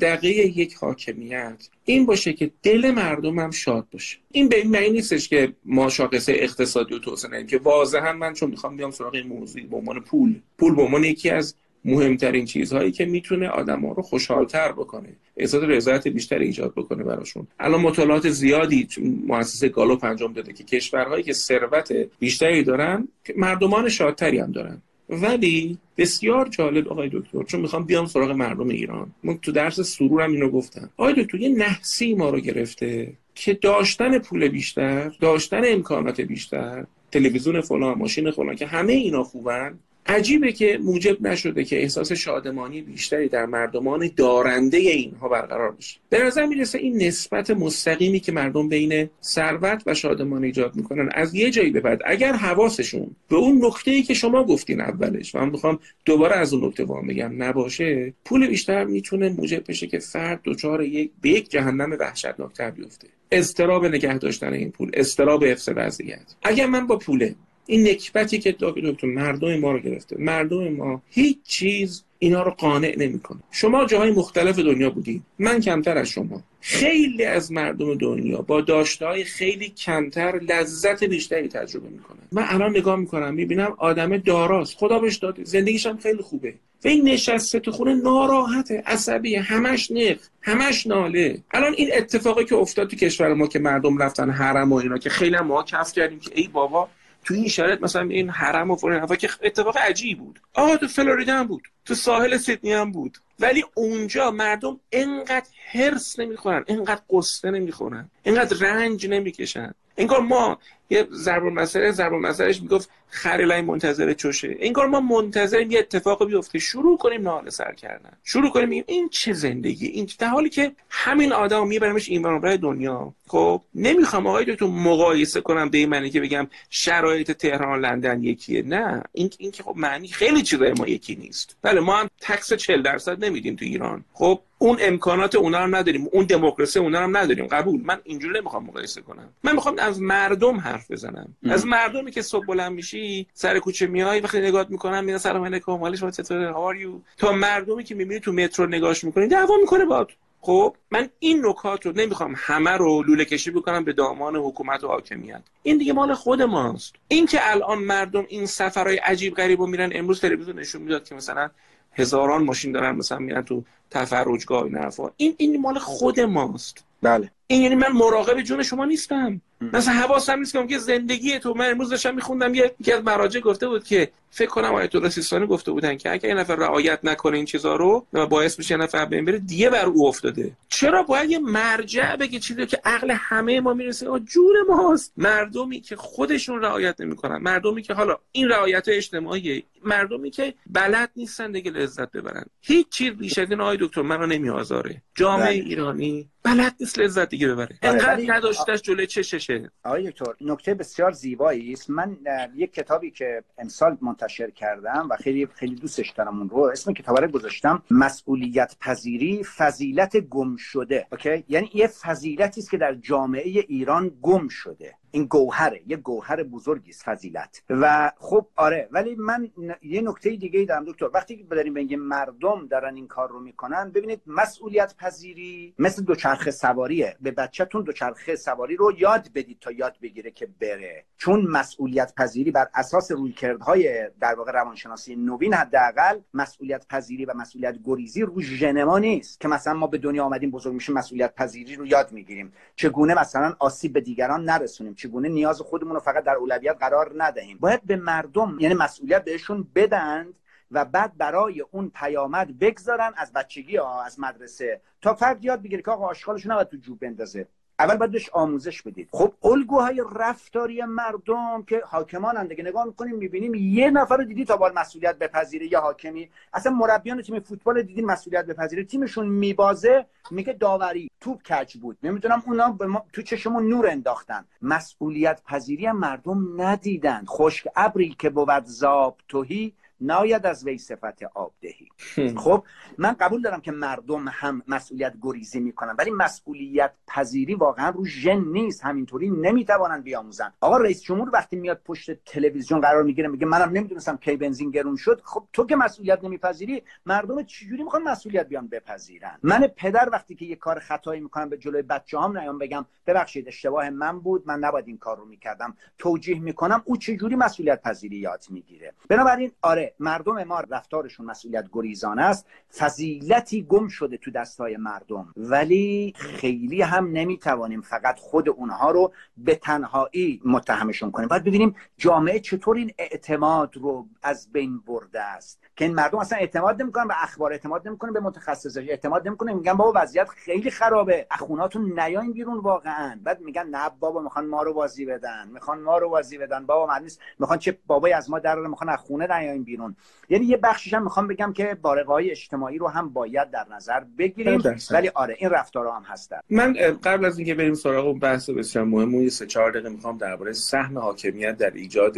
دقیقه یک حاکمیت این باشه که دل مردم هم شاد باشه. این به این معنی نیستش که ما شاخصه اقتصادی و توسعه که واضحا من چون می‌خوام بیام سراغ این موضوع به عنوان پول. پول به عنوان یکی از مهمترین چیزهایی که می‌تونه آدم ها رو خوشحالتر بکنه. احساس رضایت بیشتر ایجاد بکنه براشون. الان مطالعات زیادی مؤسسه گالوپ انجام داده که کشورهایی که ثروت بیشتری دارن مردمان شادتری هم دارن. ولی بسیار جالب آقای دکتر چون می‌خوام بیام سراغ مردم ایران. من تو درس سرورم اینو گفتم. آقای دکتر یه نحسی ما رو گرفته که داشتن پول بیشتر داشتن امکانات بیشتر تلویزیون فلان ماشین فلان که همه اینا خوبن عجیبه که موجب نشده که احساس شادمانی بیشتری در مردمان دارنده اینها برقرار بشه. به نظر می‌رسه این نسبت مستقیمی که مردم بین ثروت و شادمانی ایجاد می‌کنن از یه جایی به بعد. اگر حواسشون به اون نکته ای که شما گفتین اولش و من می‌خوام دوباره از اون نکته وام بگم نباشه پول بیشتر می‌تونه موجب بشه که فرد دچار یک به یک جهنم وحشتناکتر بیفته. استراب نگه داشتن این پول استراب حفظ وضعیت. اگر من با پوله این نکبتی که دکتر مردم ما رو گرفته. مردم ما هیچ چیز اینا رو قانع نمی‌کنه. شما جاهای مختلف دنیا بودید من کمتر از شما. خیلی از مردم دنیا با داشته خیلی کمتر لذت بیشتری تجربه می‌کنن. من الان نگاه می‌کنم می‌بینم آدم داراست. خدا بهش داده زندگیش هم خیلی خوبه. و این نشسته تو خونه ناراحته. عصبی. همش نق. همش ناله. الان این اتفاقی که افتاد تو کشور ما که مردم رفتن حرم و اینا که خیلی ما کف کردیم که ای بابا تو این شرایط مثلا این حرم و فلان که اتفاق عجیب بود. آها تو فلوریدا هم بود. تو ساحل سیدنی هم بود. ولی اونجا مردم انقدر هرس نمی‌خورن انقدر قصه نمی‌خورن انقدر رنج نمی‌کشن. انگار ما یه ضرب المثل ضرب المثلش می‌گفت خریلای منتظر چوشه انگار ما منتظریم یه اتفاق بیفته. شروع کنیم ناله سر کردن. شروع کنیم این چه زندگی؟ این در حالی که همین آدم میبرمش این برای دنیا. خب نمی‌خوام آقای دکتر مقایسه کنم به این معنی که بگم شرایط تهران لندن یکیه. نه. این این که خب معنی خیلی چیزای ما یکی نیست. بله ما هم تکس 40 درصد نمیدیم تو ایران. خب اون امکانات اونا رو نداریم. اون دموکراسی اونا رو نداریم. قبول. من اینجوری نمی‌خوام مقایسه کنم. من می‌خوام از مردم حرف بزنم. از مردمی که صبح بلند میشی سر کوچه میای وقتی نگاه می‌کنم میگن سلام علیکم حالش شما چطوره هاو یو تا مردمی که می‌بینی تو مترو نگاهش می‌کنی دعوا می‌کنه باد خب من این نکات رو نمی‌خوام همه رو لوله کشی بکنم به دامان حکومت و حاکمیت. این دیگه مال خود ماست. این که الان مردم این سفرهای عجیب غریب رو میرن امروز تلویزیون نشون می‌داد که مثلا هزاران ماشین دارن مثلا میرن تو تفرجگاه این حرفا. این این مال خود ماست. بله. این یعنی من مراقب جون شما نیستم. مثلا حواسم نیست که زندگی تو من امروز داشتم میخوندم یکی از مراجع گفته بود که فکر کنم آیت الله سیستانی گفته بودن که اگه این نفر رعایت نکنه این چیزا رو و باعث میشه نفر بین بره دیگه بر او افتاده. چرا باید یه مرجع بگه چیزی که عقل همه ما می‌رسه؟ جور ماست. مردمی که خودشون رعایت نمی‌کنن. مردمی که حالا این رعایت اجتماعی مردمی که بلد نیستن دیگه لذت ببرن. هیچ چیز بیش از این آقای دکتر منو نمیآزاره جامعه بله. ایرانی بلد نیست لذت دیگه ببره. آره، انقدر نداشتش جلوی چششه. آقای دکتر نکته بسیار زیبایی است. من یک کتابی که امسال منتشر کردم و خیلی خیلی دوستش دارم اون رو اسم کتاب رو گذاشتم. مسئولیت پذیری فضیلت گم شده اوکی؟ یعنی یه فضیلتی است که در جامعه ایران گم شده. این گوهره یه گوهر بزرگی است فضیلت. و خب آره ولی من یه نکته دیگه دارم دکتر. وقتی که داریم بگیم مردم دارن این کار رو می‌کنن ببینید مسئولیت پذیری مثل دوچرخه سواریه به بچهتون دوچرخه سواری رو یاد بدید تا یاد بگیره که بره. چون مسئولیت پذیری بر اساس رویکردهای در واقع روانشناسی نوین حداقل مسئولیت پذیری و مسئولیت گریزی رو ژن ما نیست. که مثلا ما به دنیا آمدیم بزرگ میشیم مسئولیت پذیری رو یاد می‌گیریم. چگونه مثلا آسیب به دیگران نرسونیم؟ چگونه نیاز خودمون رو فقط در اولویت قرار ندهیم. باید به مردم یعنی مسئولیت بهشون بدند و بعد برای اون پیامد بگذارن از بچگی ها از مدرسه. تا فرد یاد بگیره که آقا آشغالش نباید تو جوب بندازه. اول باید بهش آموزش بدید. خب الگوهای رفتاری مردم که حاکمان دیگه نگاه می‌کنیم می‌بینیم یه نفر رو دیدی تا بال مسئولیت بپذیره یا حاکمی. اصلا مربیان تیم فوتبال دیدین مسئولیت بپذیره تیمشون میبازه میگه داوری توپ کچ بود. نمی‌دونم اونا به ما تو چشمون نور انداختن. مسئولیت پذیری مردم ندیدن. خشک ابری که بود زاب توهی ناید از وی صفت آب دهی. خب من قبول دارم که مردم هم مسئولیت گریزی می‌کنن ولی مسئولیت پذیری واقعا رو ژن نیست. همینطوری نمی‌توانن بیاموزن آقا رئیس جمهور وقتی میاد پشت تلویزیون قرار می‌گیره میگه منم نمی‌دونستم کی بنزین گرون شد. خب تو که مسئولیت نمیپذیری مردم چجوری می‌خوان مسئولیت بیان بپذیرن؟ من پدر وقتی که یه کار خطایی می‌کنم به جلوی بچه‌هام نیام بگم ببخشید اشتباه من بود من نباید این کار رو می‌کردم. توجیه می‌کنم او چجوری مسئولیت پذیری یاد می‌گیره. بنابراین آره مردم ما رفتارشون مسئولیت گریزانه است. فضیلتی گم شده تو دستای مردم. ولی خیلی هم نمی‌توانیم فقط خود اونها رو به تنهایی متهمشون کنیم. باید ببینیم جامعه چطور این اعتماد رو از بین برده است. که این مردم اصلا اعتماد نمی‌کنن به اخبار اعتماد نمی‌کنن به متخصص اعتماد نمی‌کنن. میگن بابا وضعیت خیلی خرابه. اخوناتون نیاین بیرون واقعا. بعد میگن نه بابا می‌خوان ما رو بازی بدن. می‌خوان ما رو بازی بدن. بابا من نیست. می‌خوان چه بابای از ما در می‌خوان از خونه نیاین بیرون. یعنی یه بخشش هم می‌خوام بگم که بارقه های اجتماعی رو هم باید در نظر بگیریم. ولی آره این رفتارها هم هستن. من قبل از اینکه بریم سراغ اون بحث بسیار مهم اون سه چهار دقیقه می‌خوام درباره سهم حاکمیت در ایجاد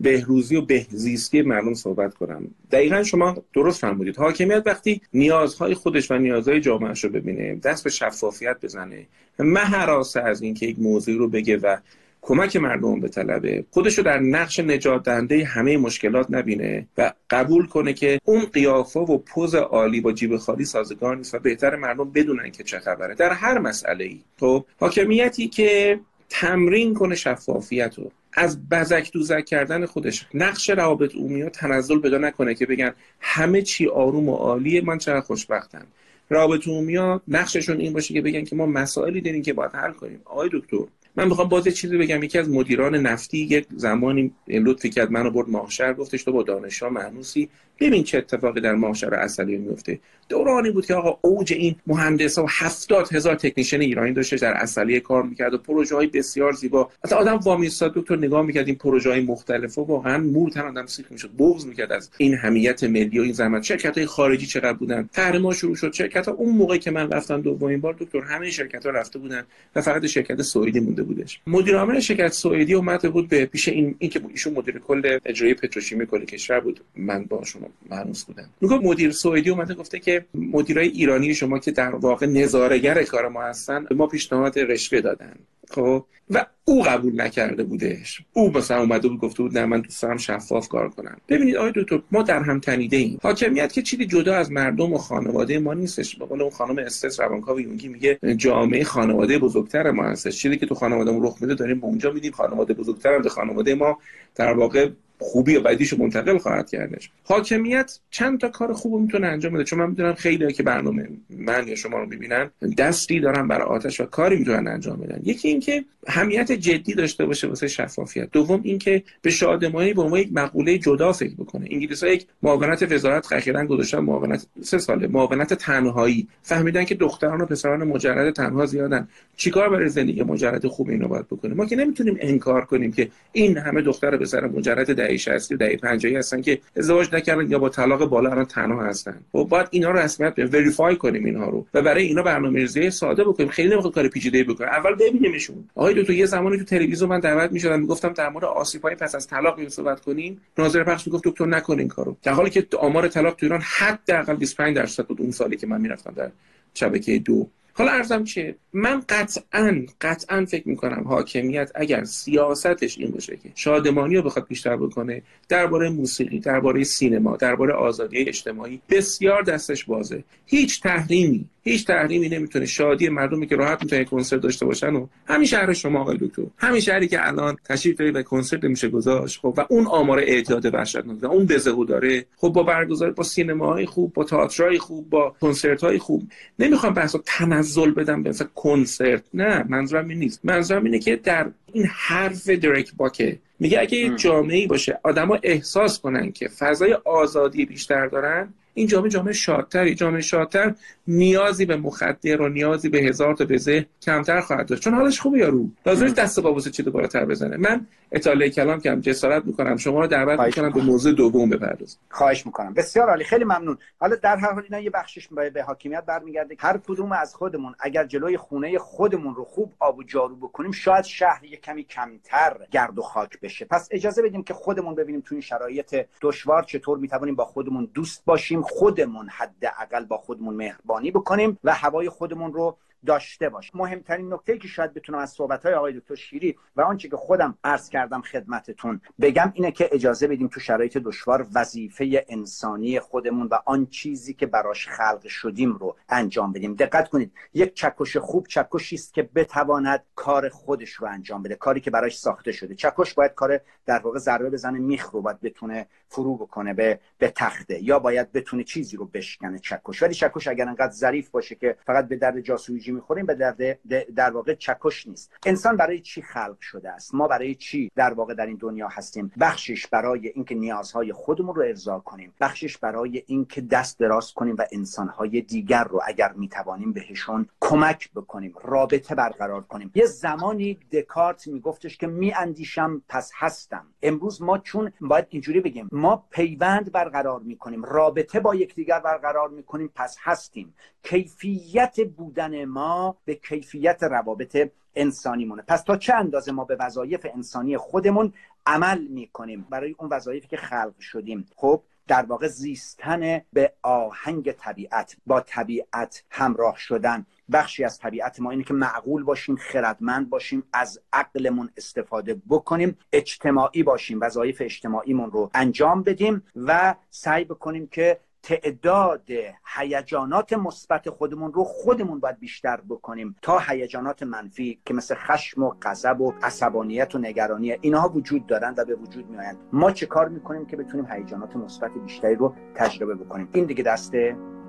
بهروزی و بهزیستی مردم صحبت کنم. دقیقا شما درست فرمودید. حاکمیت وقتی نیازهای خودش و نیازهای جامعهش رو ببینه دست به شفافیت بزنه مهراسه از اینکه یک موضوعی رو بگه و کمک مردم به طلبه خودش رو در نقش نجات دهنده همه مشکلات نبینه و قبول کنه که اون قیافه و پوز عالی با جیب خالی سازگار نیست و بهتر مردم بدونن که چه خبره. در هر مسئله ای خب حاکمیتی که تمرین کنه شفافیت رو. از بزک دوزک کردن خودش. نقش روابط عمومی رو تنزل پیدا نکنه که بگن همه چی آروم و عالیه من چقدر خوشبختم. روابط عمومی نقششون این باشه که بگن که ما مسائلی داریم که باید حل کنیم. آقای دکتر من می‌خوام باز چیزی بگم. یکی از مدیران نفتی یک زمانی لطفی کرد منو برد ماهشهر. گفتش تو با دانشجو مهنوسی ببین چه اتفاقی در ماهشهر اصلی میفته دورانی بود که آقا اوج این مهندسا و هفتاد هزار تکنیشن ایرانی داشته در اصلی کار می‌کرد و پروژه های بسیار زیبا. مثلا آدم وامیستاد دکتر نگاه می‌کرد این پروژه های مختلف و واقعا مور تن آدم سیخ می‌شد بغض می‌کرد از این همیت ملی و این زحمت. شرکت های خارجی چقدر بودن؟ تحریم شروع شد. شرکت ها اون موقع که من رفتم دومین بار دکتر همه شرکت ها رفته بودن و فقط شرکت سعودی مونده بودش. مدیر عامل شرکت سعودی اومده بود به پیش این اینکه ایشون مدیر کل اجرایی پتروشیمی کل کشور بود. من باشون مهنوس بودم. میگه مدیر سعودی اومده گفته که مدیرای ایرانی شما که در واقع نظارهگر کار ما هستن ما پیشنهاد رشوه دادن. خب؟ و او قبول نکرده بودش. او مثلا اومده بود گفته بود نه من دوست دارم شفاف کار کنم. ببینید آقای دکتر ما در هم تنیده ایم. حاکمیت که چیزی جدا از مردم و خانواده ما نیستش. به قول اون خانم استس روانکاو یونگی میگه جامعه خانواده بزرگتر ما هستش. چیزی که تو خانوادهمون رخ میده داریم به اونجا میدیم. خانواده بزرگتر هم خانواده ما. در واقع خوبی و بدیشو منتقل خواهد کردش. حاکمیت چند تا کار خوب می‌تونه انجام بده. چون من می‌دونم خیلی که برنامه من یا شما رو می‌بینن دستی دارن برای آتش و کاری می‌تونن انجام بدن. یکی اینکه همیت جدی داشته باشه واسه شفافیت. دوم اینکه به شادمانی به عنوان یک مقوله جدا فکر بکنه. انگلیس ها یک معاونت وزارت اخیرا گذاشتن معاونت سه ساله معاونت تنهایی. فهمیدن که دختران و پسران مجرد تنها زیادن. چیکار برای زندگی مجرد خوب اینو باید بکنیم ما که نمی‌تونیم انکار کنیم که این همه دختر و پسر مجرد دهه 60 و دهه 50 هستن که ازدواج نکردن یا با طلاق بالا الان تنها هستن. و خب باید اینا رو رسمیت وریفای کنیم اینها رو و برای اینا برنامه‌ریزی ساده بکنیم. خیلی نمی‌خواد کار پیچیده بکنیم اول ببینیمشون. آقای تو یه زمانی تو تلویزیون من دعوت می‌شدم می‌گفتم در مورد آسیب‌های پس از طلاق صحبت کنیم. ناظر پخش می‌گفت دکتر نکنین کارو. در حالی که آمار طلاق تو ایران حداقل 25 درصد بود اون سالی که من می‌رفتم در شبکه دو. حالا ارزم چه من قطعا قطعا فکر می‌کنم حاکمیت اگر سیاستش این باشه که شادمانی رو بخواد بیشتر بکنه درباره موسیقی درباره سینما درباره آزادی اجتماعی بسیار دستش بازه. هیچ تحریمی هیچ تحریمی نمی‌تونه. شادی مردمی که راحت می‌تونه کنسرت داشته باشن و همین شهر شما آقای دکتر. همین شهری که الان تشریف دارید و کنسرت میشه گذاشت. خب و اون آمار اعتیاد وحشتناک و اون بزهو داره. خب با برگزار با سینماهای خوب با تئاترای خوب با کنسرت های خوب. نمی‌خوام بحث تنزل بدم به مثلا کنسرت. نه منظورم این نیست. منظورم اینه که در این حرف دریک باکه. میگه اگه یه جامعه باشه آدما احساس کنن که فضای آزادی بیشتر دارن این جامعه جامعه شادتری جامعه شادتر نیازی به مخدر و نیازی به هزار تا بزه کمتر خواهد داشت. چون حالش خوبه یارو. لازمش دست با واسه چیز بالاتر بزنه. من اطاله کلام کم جسارت می‌کنم. شما رو دعوت می‌کنم به موضوع دوم بپرداز خواهش می‌کنم. بسیار عالی. خیلی ممنون. حالا در هر حال اینا یه بخشش به حاکمیت برمیگرده. هر کدوم از خودمون اگر جلوی خونه خودمون رو خوب آب و جارو بکنیم شاید شهر یه کمی کمتر گرد و خاک بشه. پس اجازه بدیم که خودمون ببینیم تو این شرایط دشوار چطور می‌توانیم با خودمون دوست باشیم خودمون حداقل با خودمون مهربانی بکنیم و هوای خودمون رو داشته باش مهمترین نکته که شاید بتونم از صحبت های آقای دکتر شیری و آنچه که خودم عرض کردم خدمتتون بگم اینه که اجازه بدیم تو شرایط دشوار وظیفه انسانی خودمون و آن چیزی که براش خلق شدیم رو انجام بدیم. دقت کنید یک چکش خوب چکشی است که بتواند کار خودش رو انجام بده کاری که براش ساخته شده. چکش باید کار در واقع ضربه بزنه میخ رو باید بتونه فرو بکنه به به تخته. یا باید بتونه چیزی رو بشکنه چکش. ولی چکش اگر انقدر ظریف باشه که فقط به درد جاسویجی می‌خوریم به درد در واقع چکش نیست. انسان برای چی خلق شده است؟ ما برای چی در واقع در این دنیا هستیم؟ بخشش برای اینکه نیازهای خودمون رو ارضا کنیم. بخشش برای اینکه دست دراز کنیم و انسانهای دیگر رو اگر می‌توانیم بهشون کمک بکنیم رابطه برقرار کنیم. یه زمانی دکارت میگفتش که میاندیشم پس هستم. امروز ما چون باید اینجوری بگیم ما پیوند برقرار می‌کنیم رابطه با یکدیگر برقرار می‌کنیم پس هستیم. کیفیت بودن ما به کیفیت روابط انسانی مونه پس تا چه اندازه ما به وظایف انسانی خودمون عمل می‌کنیم؟ برای اون وظایفی که خلق شدیم. خب در واقع زیستن به آهنگ طبیعت با طبیعت همراه شدن. بخشی از طبیعت ما اینه که معقول باشیم خردمند باشیم از عقلمون استفاده بکنیم اجتماعی باشیم وظایف اجتماعیمون رو انجام بدیم و سعی بکنیم که تعداد هیجانات مثبت خودمون رو خودمون باید بیشتر بکنیم تا هیجانات منفی که مثل خشم و غضب و عصبانیت و نگرانی اینها وجود دارن و به وجود میآیند. ما چه کار می‌کنیم که بتونیم هیجانات مثبت بیشتری رو تجربه بکنیم؟ این دیگه دست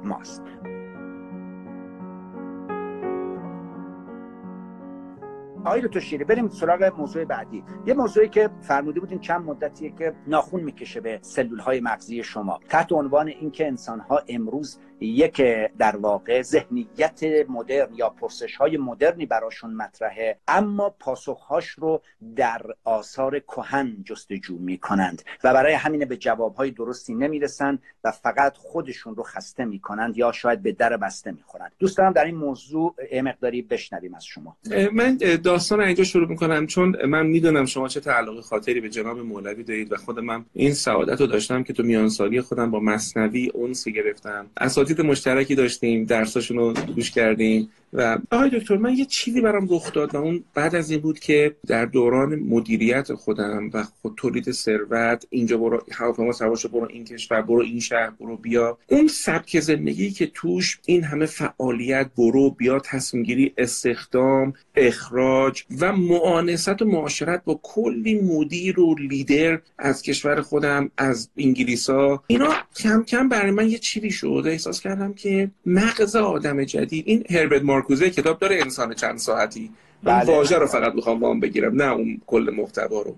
ماست. آقای تو شیری بریم سراغ موضوع بعدی. یه موضوعی که فرموده بودین چند مدتیه که ناخون می‌کشه به سلول های مغزی شما. تحت عنوان اینکه انسان ها امروز یک در واقع ذهنیت مدرن یا پرسش های مدرنی براشون مطرحه اما پاسخهاش رو در آثار کهن جستجو می‌کنند و برای همین به جوابهای درستی نمی‌رسن و فقط خودشون رو خسته می‌کنند یا شاید به در بسته می‌خورند. دوست دارم در این موضوع مقداری بشنویم از شما. من داستان اینجا شروع می‌کنم چون من می‌دونم شما چه تعلق خاطری به جناب مولوی دارید و خود من این سعادت رو داشتم که تو میانسالی خودم با مصنوی اونسی گرفتم. اساتید مشترکی داشتیم درساشون رو گوش کردیم. و آقای دکتر من یه چیزی برام رخ داد و اون بعد از این بود که در دوران مدیریت خودم و خود تولید ثروت اینجا برو هواپیما سوار برو این کشور برو این شهر برو بیا. اون سبک زندگی که توش این همه فعالیت برو بیا تصمیم گیری استخدام اخراج و معانست و معاشرت با کلی مدیر و لیدر از کشور خودم از انگلیسا اینا کم کم برای من یه چیزی شد احساس کردم که مغز آدم جدید. این هربرت مارکوزه کتاب داره انسان چند ساعتی. من بله. واژه رو فقط می‌خوام وام بگیرم نه اون کل محتوا رو.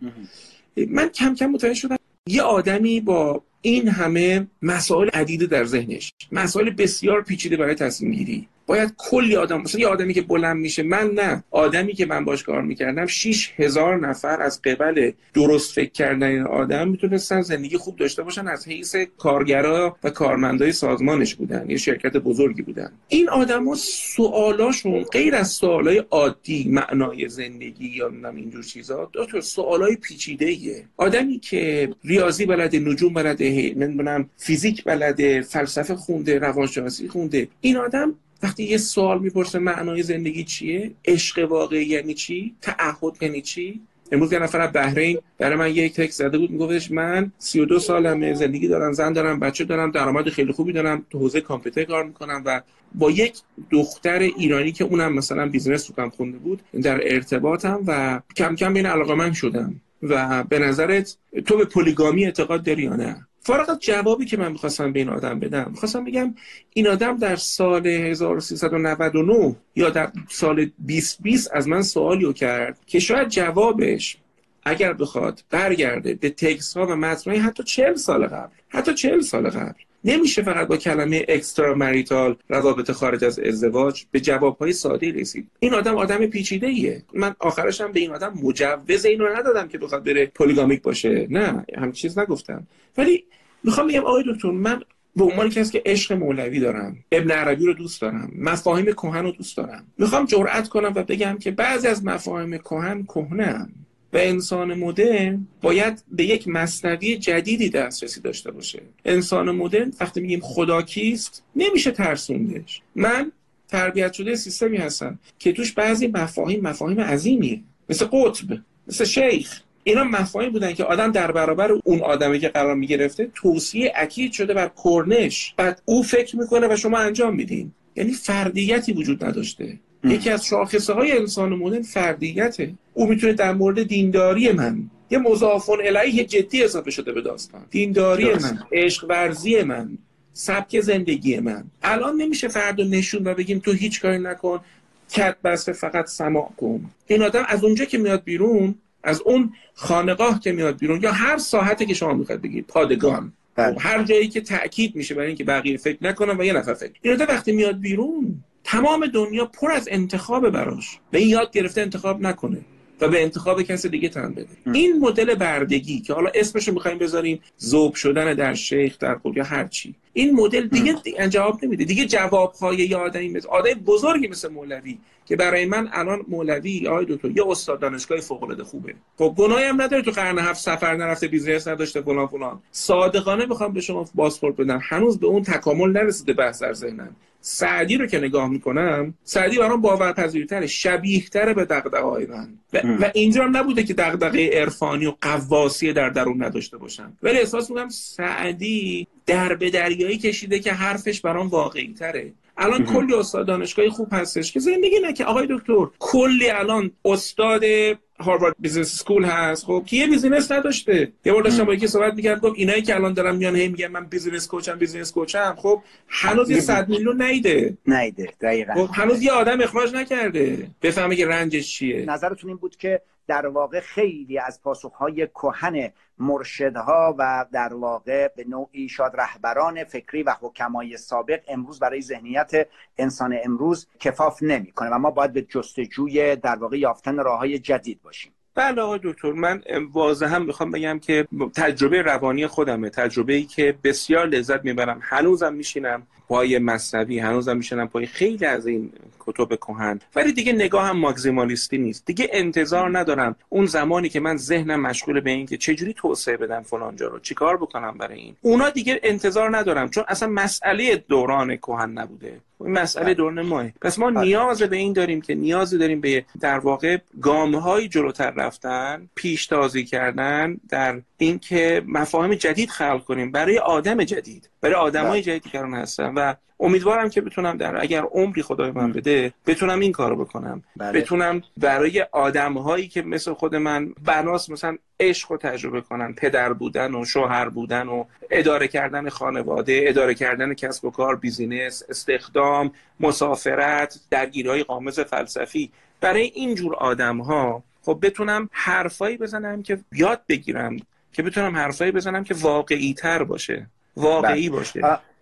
من کم کم متوجه شدم یه آدمی با این همه مسائل عدیده در ذهنش. مسائل بسیار پیچیده برای تصمیم گیری باید کلی آدم مثلا یه آدمی که بلند میشه من نه. آدمی که من باش کار می‌کردم 6 هزار نفر از قبل درست فکر کردن این آدم می‌تونستن زندگی خوب داشته باشن از حیث کارگرا و کارمندای سازمانش بودن یه شرکت بزرگی بودن. این آدما سوالاشون غیر از سوالای عادی معنای زندگی یا اینجور چیزا دو تا سوالای پیچیده ایه. آدمی که ریاضی بلده نجوم بلده نمی‌دونم فیزیک بلده فلسفه خونده روانشناسی خونده این آدم وقتی یه سوال می‌پرسه معنای زندگی چیه؟ عشق واقعی یعنی چی؟ تعهد یعنی چی؟ امروز یه نفر از بحرین برای من یک تکس زده بود میگفتش من 32 سالمه زندگی دارم زن دارم بچه دارم درآمد خیلی خوبی دارم تو حوزه کامپیوتر کار می‌کنم و با یک دختر ایرانی که اونم مثلا business رو خونده بود در ارتباطم و کم کم بهش علاقه‌مند شدم و به نظرت تو به پلیگامی اعتقاد داری یا نه؟ فارغ جوابی که من می‌خواستم به این آدم بدم می‌خواستم بگم این آدم در سال 1399 یا در سال 2020 از من سوالی رو کرد که شاید جوابش اگر بخواد برگرده به تکس ها و متنهای حتی چهل سال قبل حتی چهل سال قبل. نمیشه فقط با کلمه اکسترا مریتال روابط خارج از ازدواج به جوابهای ساده رسید. این آدم آدم پیچیده ایه من آخرش هم به این آدم مجوز اینو ندادم که بخواد بره پلیگامیک باشه. نه هم چیز نگفتم. ولی می‌خوام بگم آقای دکتر من به عنوان کسی که عشق مولوی دارم ابن عربی رو دوست دارم مفاهیم کهن رو دوست دارم می‌خوام جرأت کنم و بگم که بعضی از مفاهیم کهن کهنه و انسان مدرن باید به یک مصنوی جدیدی دسترسی داشته باشه. انسان مدرن وقتی میگیم خدا کیست نمیشه ترسوندش. من تربیت شده سیستمی هستن که توش بعضی مفاهیم مفاهیم عظیمیه. مثل قطب مثل شیخ. اینا مفاهیم بودن که آدم در برابر اون آدمی که قرار می‌گرفته توصیه اکید شده بر کرنش بعد او فکر می‌کنه و شما انجام میدین. یعنی فردیتی وجود نداشته. یکی از شاخصه های انسان مدرن فردیته. او می‌تونه در مورد دینداری من یه مضافون الیه جدی اضافه شده به داستان. دینداری من عشق ورزی من سبک زندگی من. الان نمیشه فرد نشون و بگیم تو هیچ کاری نکن کت بسته فقط سماع کن. این آدم از اونجا که میاد بیرون از اون خانقاه که میاد بیرون یا هر ساحتی که شما می‌خواید بگید پادگان. بله. خب، هر جایی که تاکید میشه برای اینکه بقیه فکر نکنن و یه نفر فکر. این وقتی میاد بیرون تمام دنیا پر از انتخاب براش. به این یاد گرفته انتخاب نکنه و به انتخاب کسی دیگه تن بده. این مدل بردگی که حالا اسمش رو می‌خوایم بذاریم ذوب شدن در شیخ در قول یا هر چی. این مدل دیگه, دیگه جواب نمیده. دیگه جوابهای یه آدمی مثل آدم بزرگی مثل مولوی که برای من الان مولوی آقای دکتر یه استاد دانشگاه فوق العاده خوبه. خب گناهی هم نداره تو قرن هفت سفر نرفته business نداشته فلان فلان. صادقانه می‌خوام به شما بازخورد بدم. هنوز به اون تکامل نرسیده بحث در ذهنم. سعدی رو که نگاه می‌کنم سعدی برام باورپذیرتره شبیه تره به دغدغه های من. و, و اینجا هم نبوده که دغدغه عرفانی و غواصی در درون نداشته باشم. ولی احساس می‌کنم سعدی در به دریایی کشیده که حرفش برام واقعی تره الان کلی استاد دانشگاهی خوب هستش که زندگی نه که آقای دکتر کلی الان استاد Harvard Business School هست خب که یه business نداشته. یه بار داشتم با یکی صحبت می‌کردم گفت اینایی که الان دارم میان هی میگن من business coach م business coach م خب هنوز یه 100 میلیون نیده. نیده دقیقاً. خب هنوز یه آدم اخراج نکرده. بفهمه که رنجش چیه. نظرتون این بود که در واقع خیلی از پاسخهای کهن مرشدها و در واقع به نوعی شاد رهبران فکری و حکمای سابق امروز برای ذهنیت انسان امروز کفاف نمی‌کنه و ما باید به جستجوی در واقع یافتن راه های جدید باشیم. بله آقای دکتر من واضحا می‌خوام بگم که تجربه روانی خودمه. تجربه ای که بسیار لذت می‌برم. هنوزم میشینم پای مصنوی هنوزم میشنم پای خیلی از این کتب کهن. ولی دیگه نگاه هم ماکزیمالیستی نیست. دیگه انتظار ندارم اون زمانی که من ذهنم مشغول به این که چجوری توسعه بدم فلان جا رو چیکار بکنم برای این. اونا دیگه انتظار ندارم چون اصلا مسئله دوران کهن نبوده. این مسئله بله. دوران ماه پس ما بله. نیاز به این داریم که نیاز داریم به در واقع گام جلوتر رفتن پیش تازی کردن در اینکه مفاهیم جدید خلق کنیم برای آدم جدید برای آدمای بله. جدیدی که هستن و امیدوارم که بتونم در اگر عمری خدای من بده بتونم این کارو بکنم بله. بتونم برای آدم هایی که مثل خود من بناس مثلا عشق رو تجربه کنن پدر بودن و شوهر بودن و اداره کردن خانواده اداره کردن کسب و کار بیزینس استخدام مسافرت درگیری های قامز فلسفی برای اینجور آدم ها خب بتونم حرفایی بزنم که یاد بگیرم که بتونم حرفایی بزنم که واقعی تر باشه. واقعی بله. باشه.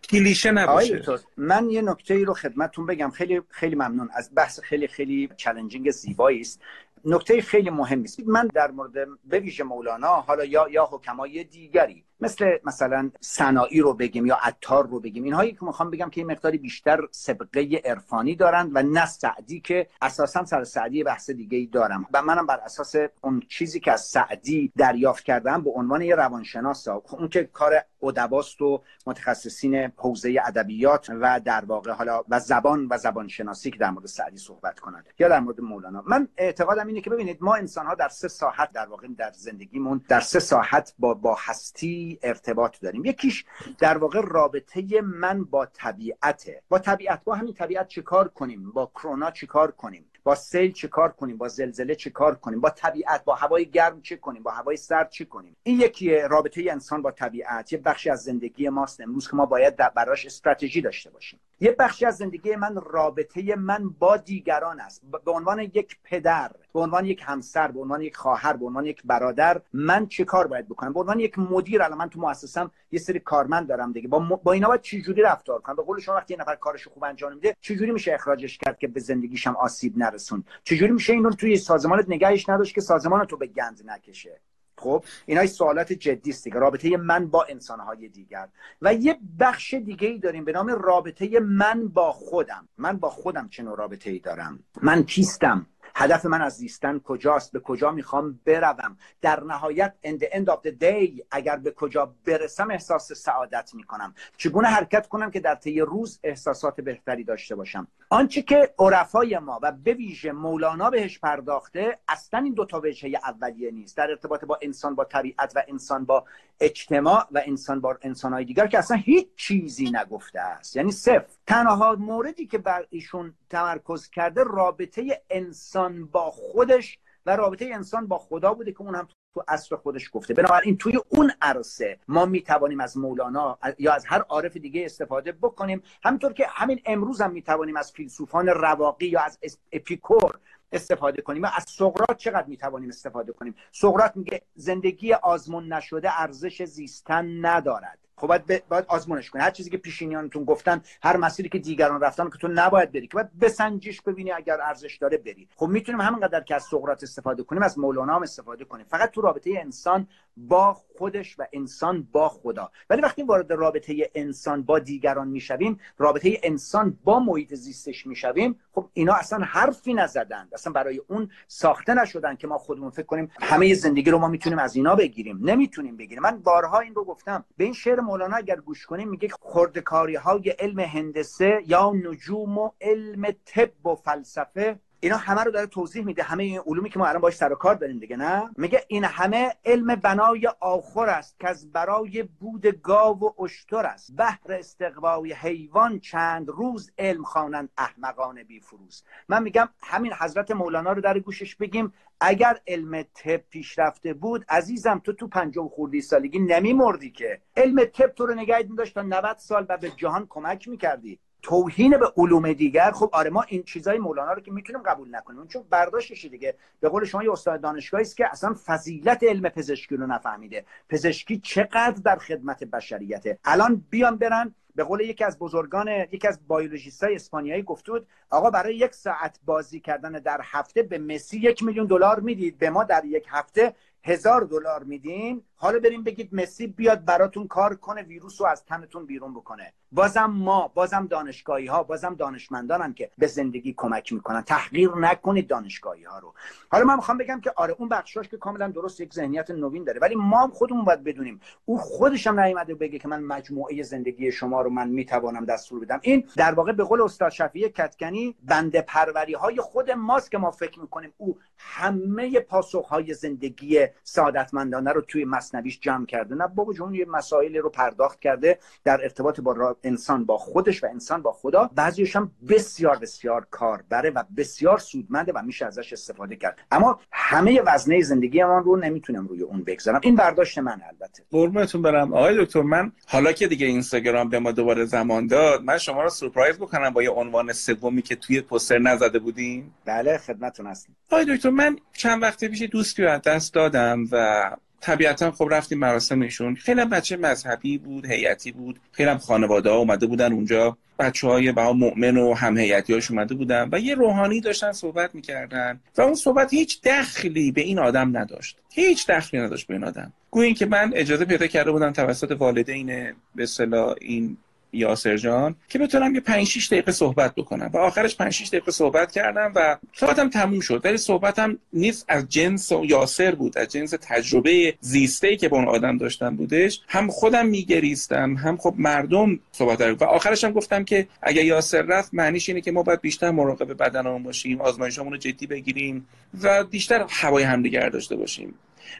کلیشه نباشه. من یه نکته ای رو خدمتتون بگم. خیلی خیلی ممنون. از بحث خیلی خیلی چالنجینگ زیبایی است. نکته خیلی مهمی است. من در مورد به ویژه مولانا حالا یا یا حکمای دیگری مثل مثلا سنایی رو بگیم یا عطار رو بگیم اینهایی که می‌خوام بگم که این مقداری بیشتر سبقه عرفانی دارند و نه سعدی که اساسا سر سعدی بحث دیگه ای دارم. و منم بر اساس اون چیزی که از سعدی دریافت کردم به عنوان یه روانشناس خب اون که کار ادباست و متخصصین حوزه ادبیات و در واقع حالا و زبان و زبان شناسی که در مورد سعدی صحبت کنند. یا در مورد مولانا. من اعتقادم اینه که ببینید ما انسان ها در سه ساحت در واقع در زندگیمون در سه ساحت با با هستی ارتباط داریم. یکیش در واقع رابطه من با طبیعته. با طبیعت با همین طبیعت چیکار کنیم؟ با کرونا چیکار کنیم؟ با سیل چه کار کنیم؟ با زلزله چه کار کنیم؟ با طبیعت با هوای گرم چه کنیم؟ با هوای سرد چه کنیم؟ این یکی رابطه انسان با طبیعت. یه بخشی از زندگی ماست امروز که ما باید براش استراتژی داشته باشیم. یه بخشی از زندگی من رابطه من با دیگران است. به عنوان یک پدر به عنوان یک همسر به عنوان یک خواهر به عنوان یک برادر من چه کار باید بکنم؟ به عنوان یک مدیر الان من تو مؤسسم یه سری کارمند دارم دیگه. با, م... با اینا باید چجوری رفتار کنم؟ به قول شما وقتی یه نفر کارش خوب انجام میده چجوری میشه اخراجش کرد که به زندگیش هم آسیب نرسون چجوری میشه اینو توی سازمانت نگهش نداشت که سازمان تو به گند نکشه؟ خب اینا سوالات جدی است دیگه. رابطه من با انسانهای دیگر. و یه بخش دیگه ای داریم به نام رابطه من با خودم. من با خودم چه نوع رابطه ای دارم؟ من کیستم؟ هدف من از زیستن کجاست به کجا می‌خوام بروم. در نهایت the end of day اگر به کجا برسم احساس سعادت می‌کنم. چگونه حرکت کنم که در طی روز احساسات بهتری داشته باشم؟ آنچه که عرفای ما و به ویژه مولانا بهش پرداخته اصلا این دو تا وجهه اولیه نیست. در ارتباط با انسان با طبیعت و انسان با اجتماع و انسان با انسانهای دیگر که اصلا هیچ چیزی نگفته است. یعنی صفر. تنها موردی که بر ایشون تمرکز کرده رابطه انسان با خودش و رابطه انسان با خدا بوده که اون هم تو اصل خودش گفته. بنابراین توی اون عرصه ما می‌توانیم از مولانا یا از هر عارف دیگه استفاده بکنیم. همینطور که همین امروز هم می‌توانیم از فیلسوفان رواقی یا از اپیکور استفاده کنیم و از سقرات چقدر می‌توانیم استفاده کنیم؟ سقرات میگه زندگی آزمون نشده ارزش زیستن ندارد. خب باید, باید آزمونش کنی. هر چیزی که پیشینیانتون گفتن هر مسیری که دیگران رفتن که تو نباید بری که باید بسنجیش ببینی اگر ارزش داره بری. خب می‌تونیم همینقدر که از سقراط استفاده کنیم از مولانا هم استفاده کنیم. فقط تو رابطه انسان با خودش و انسان با خدا. ولی وقتی وارد رابطه انسان با دیگران می‌شویم رابطه انسان با محیط زیستش می‌شویم خب اینا اصلا حرفی نزدن اصلا برای اون ساخته نشدن که ما خودمون فکر کنیم همه زندگی رو ما می‌تونیم از اینا بگیریم. نمی‌تونیم بگیریم. من بارها این رو گفتم. به این شعر مولانا اگر گوش کنیم میگه خردکاری های علم هندسه یا نجوم و علم طب و فلسفه اینا همه رو داره توضیح میده. همه این علومی که ما الان باش سر کار داریم دیگه نه؟ میگه این همه علم بنای آخر است که از برای بود گاو و اشتر است. بهر استقوای حیوان چند روز علم خوانند احمقان بی فروز من میگم همین حضرت مولانا رو در گوشش بگیم. اگر علم طب پیشرفته بود عزیزم تو تو پنجم خوردی سالگی نمیمردی که. علم طب تو رو نگه میداشت تا 90 سال و به جهان کمک می‌کردی. توهین به علوم دیگر خب آره ما این چیزای مولانا رو که می‌تونیم قبول نکنیم. چون برداشتش دیگه؟ به قول شما یه استاد دانشگاهی است که اصلا فضیلت علم پزشکی رو نفهمیده. پزشکی چقدر در خدمت بشریته؟ الان بیان برن به قول یکی از بزرگان یکی از بیولوژیست های اسپانیایی گفت بود آقا برای یک ساعت بازی کردن در هفته به مسی یک میلیون دلار می‌دید به ما در یک هفته هزار دلار میدین. حالا بریم بگید مسی بیاد براتون کار کنه ویروس رو از تنتون بیرون بکنه. بازم ما بازم دانشگاهی ها بازم دانشمندانم که به زندگی کمک می‌کنن. تحقیر نکنید دانشگاهی ها رو. حالا من می‌خوام بگم که آره اون بخشاش که کاملا درست یک ذهنیت نوین داره. ولی ما خودمون باید بدونیم. او خودش هم نیومده بگه که من مجموعه زندگی شما رو من می‌توانم دستور بدم. این در واقع به قول استاد شفیع کتکنی بنده پروری های خود ماست که ما فکر می‌کنیم او همه پاسخ های زندگی سعادتمندانه رو توی مصنویش جمع کرده. نه بابا جون یه مسائلی رو پرداخت کرده در ارتباط با انسان با خودش و انسان با خدا. بعضیش هم بسیار بسیار کار بره و بسیار سودمنده و میشه ازش استفاده کرد. اما همه وزنه زندگی ما رو نمی‌تونم روی اون بگذارم. این برداشت من البته. قربونتون برم. آقای دکتر من حالا که دیگه اینستاگرام به ما دوباره زمان داد من شما رو سورپرایز بکنم با یه عنوان سومی که توی پوستر نزده بودیم بله خدمتتون هستم. آقای دکتر من چند وقت پیش دوستی رو دست دادم و طبیعتا خب رفتیم مراسمشون خیلی بچه مذهبی بود هیئتی بود. خیلی هم خانواده ها اومده بودن اونجا. بچه های با مؤمن و هم هاش اومده بودن و یه روحانی داشتن صحبت می‌کردن و اون صحبت هیچ دخلی به این آدم نداشت. هیچ دخلی نداشت به این آدم. گویا که من اجازه پیدا کرده بودم توسط والدین به اصطلاح این یاسر جان که بتونم یه 5 6 دقیقه صحبت بکنم. و آخرش 5 6 دقیقه صحبت کردم و صحبتم تموم شد. ولی صحبتم نیست از جنس یاسر بود از جنس تجربه زیسته که با اون آدم داشتم بودش. هم خودم میگریستم هم خب مردم صحبت و آخرش هم گفتم که اگه یاسر رفت معنیش اینه که ما باید بیشتر مراقب بدنمون باشیم آزمایشامون رو جدی بگیریم و بیشتر هوای همدیگر داشته باشیم.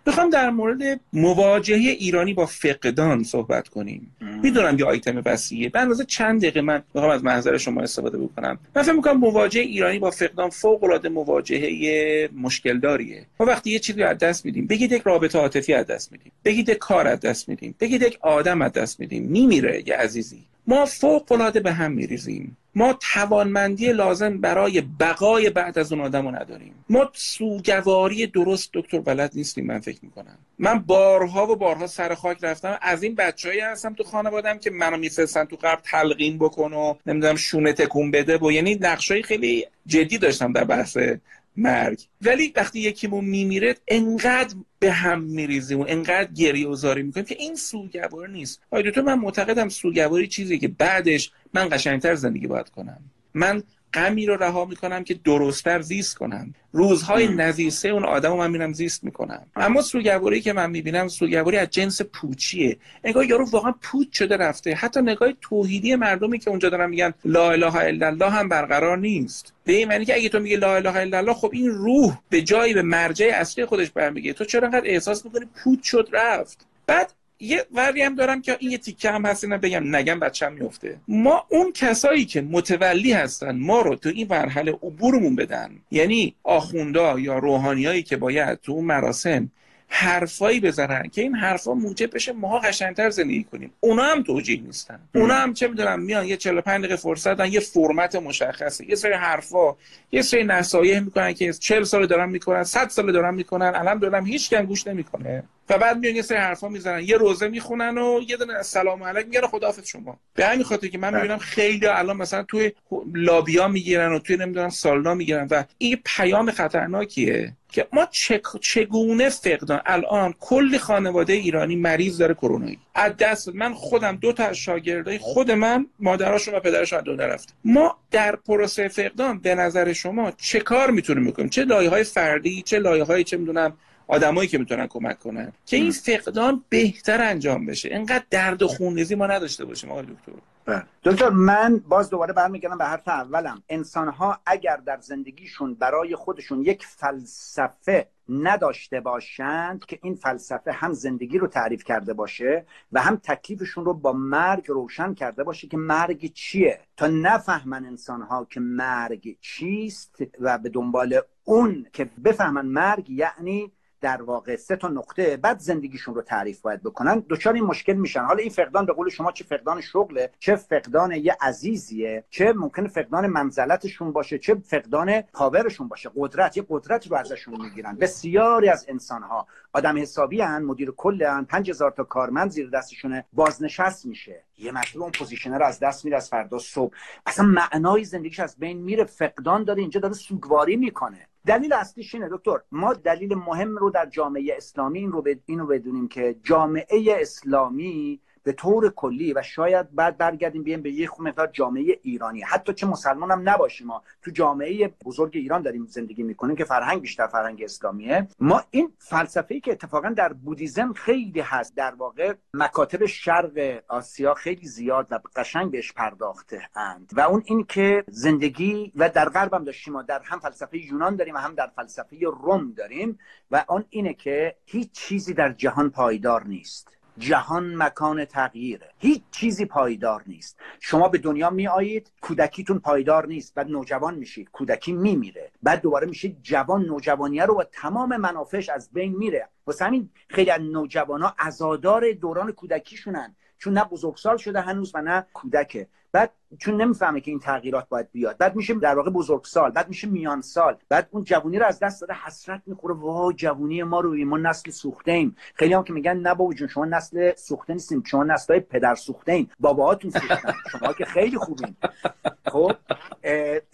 بخوام در مورد مواجهه ایرانی با فقدان صحبت کنیم. می‌دونم یه آیتم وسیعه. به اندازه چند دقیقه من می‌خوام از محضر شما استفاده بکنم. من فکر می‌کنم مواجهه ایرانی با فقدان فوق العاده مواجهه مشکل داریه ما وقتی یه چیزی از دست میدیم بگید یک رابطه عاطفی از دست میدیم. بگید یک کار از دست میدیم. بگید یک آدم از دست میدیم. میمیره یه عزیزی. ما فوق العاده به هم میریزیم. ما توانمندی لازم برای بقای بعد از اون آدم رو نداریم. ما سوگواری درست دکتر بلد نیستیم من فکر می‌کنم. من بارها و بارها سر خاک رفتم. از این بچههایی هستم تو خانوادم که منو میفرستن تو قبل تلقین بکن و نمی‌دونم شونه تکون بده. و یعنی نقشای خیلی جدی داشتم در بحث مرگ. ولی وقتی یکیمون میمیره انقدر به هم میریزیم و انقدر گریه و زاری می‌کنیم که این سوگواری نیست. آیا تو من معتقدم سوگواری چیزی که بعدش من قشنگتر زندگی باید کنم. من غمی رو رها می‌کنم که درستتر زیست کنم. روزهای نزیسته اون آدم رو من میرم زیست می‌کنم. اما سوگواری که من می‌بینم سوگواری از جنس پوچیه. انگار یارو واقعا پوچ شده رفته. حتی نگاه توحیدی مردمی که اونجا دارن میگن لا اله الا الله هم برقرار نیست. به این معنی که اگه تو میگی لا اله الا الله خب این روح به جایی به مرجع اصلی خودش برمیگه تو چرا انقدر احساس می‌کنی پوچ شد رفت؟ بعد یه وری هم دارم که این یه تیکه هم هست اینا بگم نگم بچم میفته ما اون کسایی که متولی هستن ما رو تو این مرحله عبورمون بدن. یعنی آخوندا یا روحانیایی که باید تو اون مراسم حرفایی بزنن که این حرفا موجب بشه ماها قشنگتر زندگی کنیم. اونا هم توجیه نیستن. اونا هم چه می‌دونم میان یه 45 دقیقه فرصت دارن یه فرمت مشخصه. یه سری حرفا یه سری نصایح می‌کنن که 40 سال دارن می‌کنن 100 سال دارن می‌کنن الان هیچ کم گوش نمی‌کنه. و بعد میان یه سری حرفا می‌زنن. یه روزه می‌خونن و یه دونه سلام علیک میگن خداحافظ شما. به همین خاطر که من بله. می‌بینم خیلی الان مثلا توی لابیا می‌گیرن و توی نمی‌دونم سالنا می‌گیرن و این پیام خطرناکیه. که ما چگونه فقدان الان کل خانواده ایرانی مریض داره کرونایی از دست من خودم دو تا از شاگردای خود من مادراشون و پدرشون از دنیا رفت ما در پروسه فقدان به نظر شما چه کار می‌تونیم بکنیم؟ چه لایه های فردی چه لایه های چه می‌دونم آدمایی که می‌تونن کمک کنن؟ که این فقدان بهتر انجام بشه. اینقدر درد و خونریزی ما نداشته باشیم آقای دکتر. دکتر من باز دوباره برمیگردم به حرف اولم. انسان ها اگر در زندگیشون برای خودشون یک فلسفه نداشته باشند که این فلسفه هم زندگی رو تعریف کرده باشه و هم تکلیفشون رو با مرگ روشن کرده باشه که مرگ چیه؟ تا نفهمن انسان ها که مرگ چیست و به دنبال اون که بفهمن مرگ یعنی در واقع سه تا نقطه بعد زندگیشون رو تعریف باید بکنن دچار این مشکل میشن. حالا این فقدان به قول شما چه فقدان شغله چه فقدان یه عزیزیه چه ممکن فقدان منزلتشون باشه چه فقدان پاورشون باشه. قدرت یه قدرت رو ازشون می‌گیرن. بسیاری از انسان ها آدم حسابی هن مدیر کل هن 5000 تا کارمند زیر دستشونه بازنشست میشه. یه مرتبه اون position رو از دست میره از فردا صبح. اصلا معنای زندگیش از بین میره. فقدان داره اینجا داره سوگواری می‌کنه. دلیل اصلیش اینه دکتر. ما دلیل مهم رو در جامعه اسلامی این رو, این رو بدونیم که جامعه اسلامی به طور کلی و شاید بعد برگردیم بیایم به یک مقدار جامعه ایرانی. حتی چه مسلمان هم نباشیم ما. تو جامعه بزرگ ایران داریم زندگی می‌کنیم که فرهنگ بیشتر فرهنگ اسلامیه. ما این فلسفه ای که اتفاقا در بودیسم خیلی هست در واقع مکاتب شرق آسیا خیلی زیاد و قشنگ بهش پرداخته اند. و اون این که زندگی و در غرب هم داشتیم ما در هم فلسفه یونان داریم و هم در فلسفه روم داریم. و اون اینه که هیچ چیزی در جهان پایدار نیست. جهان مکان تغییره. هیچ چیزی پایدار نیست. شما به دنیا می آیید کودکیتون پایدار نیست. بعد نوجوان میشید کودکی میمیره. بعد دوباره میشید جوان نوجوانیه رو و تمام منافعش از بین میره. واسه همین خیلی از نوجوان ها ازادار دوران کودکیشونن. چون نه بزرگسال شده هنوز و نه کودکه. بعد چون نمی‌فهمه که این تغییرات باید بیاد بعد میشه در واقع بزرگسال بعد میشه میان سال بعد اون جوونی رو از دست داده حسرت می‌خوره. وا جوونی ما رو ما نسل سوخته ایم خیلی هم که میگن نه بابا شما نسل سوخته نیستیم شما نسل پدر سوخته ایم باباهاتون سوختن شما که خیلی خوبین. خب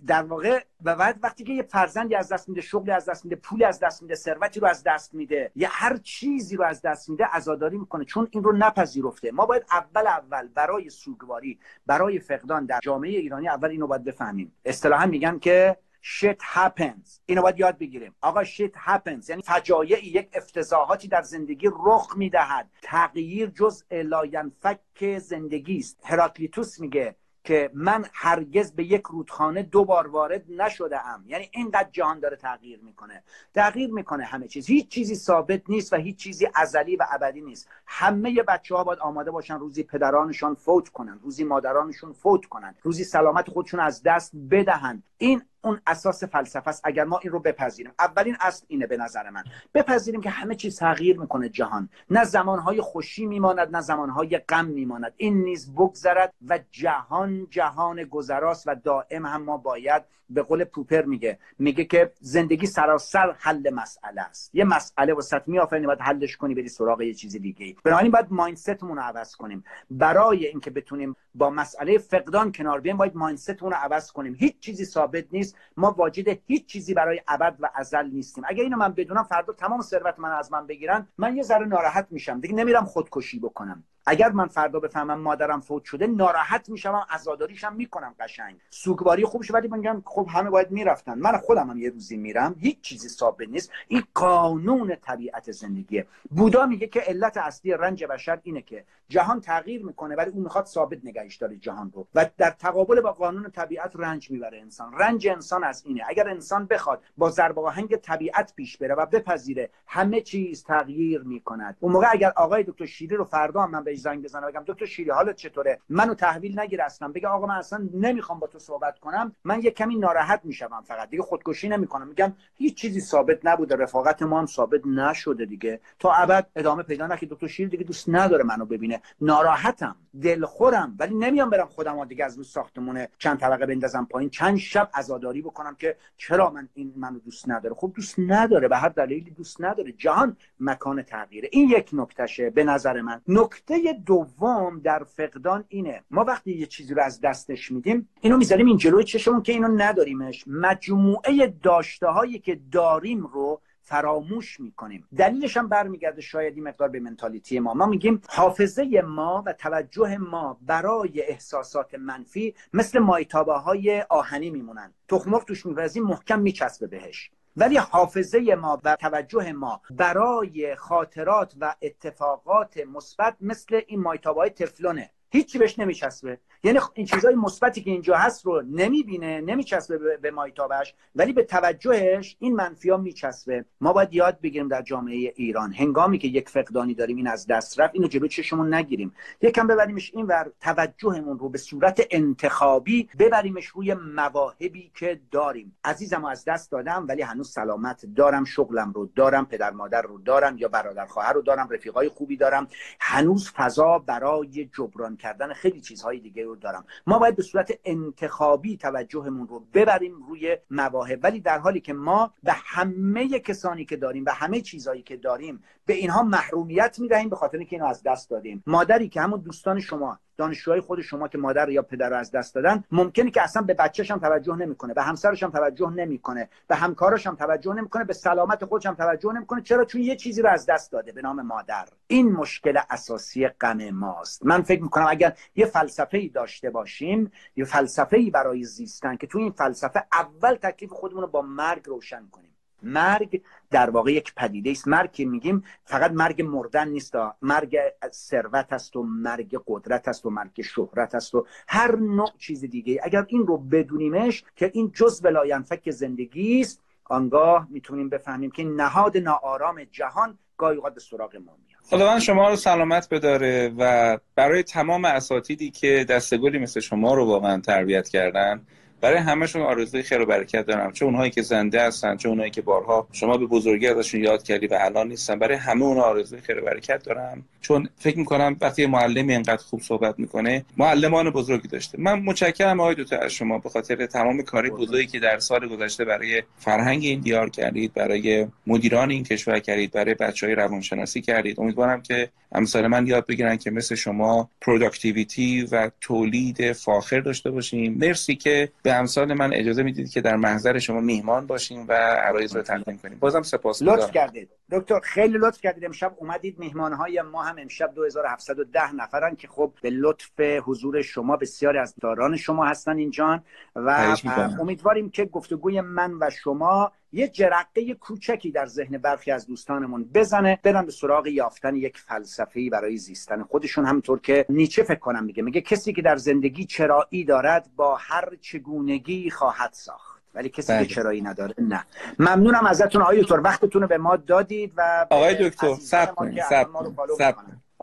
در واقع و بعد وقتی که یه فرزندی از دست میده شغلی از دست میده پولی از دست میده ثروتی رو از دست میده یا هر چیزی رو از دست میده عزاداری می‌کنه. چون این رو نپذیرفته. ما باید اول اول برای سوگواری برای فقدان در جامعه ایرانی اول اینو باید بفهمیم. اصطلاحا میگن که shit happens. اینو باید یاد بگیریم. آقا shit happens یعنی فجایعی یک افتضاحاتی در زندگی رخ می‌دهد. تغییر جز لاینفک زندگی است. هراکلیتوس میگه که من هرگز به یک رودخانه دو بار وارد نشده ام یعنی اینقدر جهان داره تغییر می‌کنه. تغییر می‌کنه همه چیز. هیچ چیزی ثابت نیست و هیچ چیزی ازلی و ابدی نیست. همه بچه ها باید آماده باشن روزی پدرانشان فوت کنن روزی مادرانشون فوت کنن روزی سلامت خودشون از دست بدهند این اون اساس فلسفه است. اگر ما این رو بپذیریم اولین اصل اینه به نظر من. بپذیریم که همه چیز تغییر می‌کنه جهان. نه زمانهای خوشی میماند نه زمانهای غم میماند. این نیز بگذرد و جهان جهان گذراست و دائم هم ما باید به قول پوپر میگه میگه که زندگی سراسر حل مسئله است. یه مسئله وسط میآفرینی باید حلش کنی بری سراغ یه چیز دیگه بنابراین باید مایندستمون رو عوض کنیم. برای اینکه بتونیم با مسئله فقدان کنار بیایم باید مایندستمون رو عوض کنیم. هیچ چیزی ثابت نیست. ما واجد هیچ چیزی برای ابد و ازل نیستیم. اگه اینو من بدونم فردا تمام ثروت من از من بگیرن من یه ذره ناراحت میشم. دیگه نمیرم خودکشی بکنم. اگر من فردا بفهمم مادرم فوت شده ناراحت میشم عزاداریشم می‌کنم قشنگ. سوگواری خوبش ولی میگم خب همه باید می‌رفتن. من خودم هم یه روزی میرم هیچ چیزی ثابت نیست. این قانون طبیعت زندگیه. بودا میگه که علت اصلی رنج بشر اینه که جهان تغییر می‌کنه ولی اون می‌خواد ثابت نگهش داره جهان رو. و در تقابل با قانون طبیعت رنج می‌بره انسان. رنج انسان از اینه. اگر انسان بخواد با ضرب آهنگ طبیعت پیش بره و بپذیره همه چیز تغییر می‌کند. اون موقع اگر آقای دکتر شیری رو فردا من بهش زنگ بزنم بگم دکتر شیری حالت چطوره؟ منو تحویل نگیر اصلا. بگه آقا من اصلا نمی‌خوام با تو صحبت کنم. من یه کمی ناراحت میشم فقط. دیگه خودکشی نمی‌کنم. میگم هیچ چیزی ثابت نبوده. رفاقت ما هم ثابت نشده دیگه. تا ابد ادامه پیدا نکنه دکتر شیری دیگه دوست نداره منو ببینه. ناراحتم. دلخورم. ولی نمیام برم خودم دیگه از رو ساختمون چند طبقه بندازم پایین. چند شب عزاداری بکنم که چرا من این منو دوست نداره. خب دوست نداره. به هر دلیلی دوست نداره. جهان مکان تغییره. این یک نکتهشه به نظر من. نکته دوم در فقدان اینه. ما وقتی یه چیزی رو از دستش میدیم اینو می‌ذاریم این جلوی چشمون که اینو نداریمش. مجموعه داشته هایی که داریم رو فراموش می‌کنیم. دلیلش هم برمیگرده شاید این مقدار به منتالیتی ما. ما میگیم حافظه ما و توجه ما برای احساسات منفی مثل مایتابه های آهنی میمونن. تخمق توش میورزیم محکم میچسبه بهش. ولی حافظه ما و توجه ما برای خاطرات و اتفاقات مثبت مثل این مایتابه های تفلونه. هیچی بهش نمیچسبه. یعنی این چیزهای مثبتی که اینجا هست رو نمی‌بینه نمیچسبه به مایتابش ولی به توجهش این منفی ها میچسبه. ما باید یاد بگیریم در جامعه ایران هنگامی که یک فقدانی داریم این از دست رفت اینو جلو چشمون نگیریم. یکم ببریمش این ور توجهمون رو به صورت انتخابی ببریمش روی مواهبی که داریم. عزیزم از دست دادم ولی هنوز سلامت دارم شغلم رو دارم پدر مادر رو دارم یا برادر خواهر رو دارم رفیقای خوبی دارم. هنوز فضا برای جبران کردن خیلی چیزهای دیگه دارم. ما باید به صورت انتخابی توجهمون رو ببریم روی مواهب. ولی در حالی که ما به همه کسانی که داریم و همه چیزهایی که داریم به اینها محرومیت می‌دهیم به خاطر اینکه اینو از دست دادیم. مادری که همون دوستان شما دانشجوهای خود شما که مادر یا پدر رو از دست دادن ممکنه که اصلا به بچهش هم توجه نمی‌کنه به همسرش هم توجه نمی‌کنه به همکارش هم توجه نمی‌کنه به سلامت خودش هم توجه نمی‌کنه. چرا؟ چون یه چیزی رو از دست داده به نام مادر. این مشکل اساسی غم ماست. من فکر می‌کنم اگر یه فلسفه ای داشته باشیم یه فلسفه ای برای زیستن که تو این فلسفه اول تکلیف خودمون رو با مرگ روشن کنیم. مرگ در واقع یک پدیده است. مرگ که میگیم فقط مرگ مردن نیست. مرگ ثروت است و مرگ قدرت است و مرگ شهرت است و هر نوع چیز دیگه. اگر این رو بدونیمش که این جز ولاینفک زندگی است آنگاه می‌تونیم بفهمیم که نهاد ناآرام جهان گاهی به سراغ ما میاد. خداوند شما رو سلامت بداره و برای تمام اساتیدی که دستگلی مثل شما رو واقعا تربیت کردن برای همشون آرزوی خیر و برکت دارم. چه اونهایی که زنده هستن چه اونهایی که بارها شما به بزرگی ازشون یاد کردی و الان نیستن برای همه اون آرزوی خیر و برکت دارم. چون فکر می‌کنم وقتی معلمی اینقدر خوب صحبت می‌کنه معلمان بزرگی داشته. من متشکرم آقای دوتا از شما. به خاطر تمام کاری بزرگی که در سال گذشته برای فرهنگ این دیار کردید برای مدیران این کشور کردید برای بچه های روانشناسی کردید. امیدوارم که امثال من یاد بگیرن که مثل شما productivity و تولید فاخر داشته باشیم. مرسی که به امثال من اجازه می‌دید که در محضر شما میهمان باشیم و عرایض رو تقدیم کنیم. بازم سپاس لطف کردید. دکتر خیلی لطف کردید. امشب اومدید های ما هم امشب 2710 نفرن که خب به لطف حضور شما بسیاری از داران شما هستن اینجان و امیدواریم که گفتگوی من و شما یه جرقه کوچکی در ذهن برخی از دوستانمون بزنه برن به سراغ یافتن یک فلسفه برای زیستن خودشون. همطور که نیچه فکر کنم میگه میگه کسی که در زندگی چرایی دارد با هر چگونگی خواهد ساخت. ولی کسی بله. که چرایی نداره نه. ممنونم ازتون آقای دکتر. وقتتون رو به ما دادید و آقای دکتر صبر کنید صبر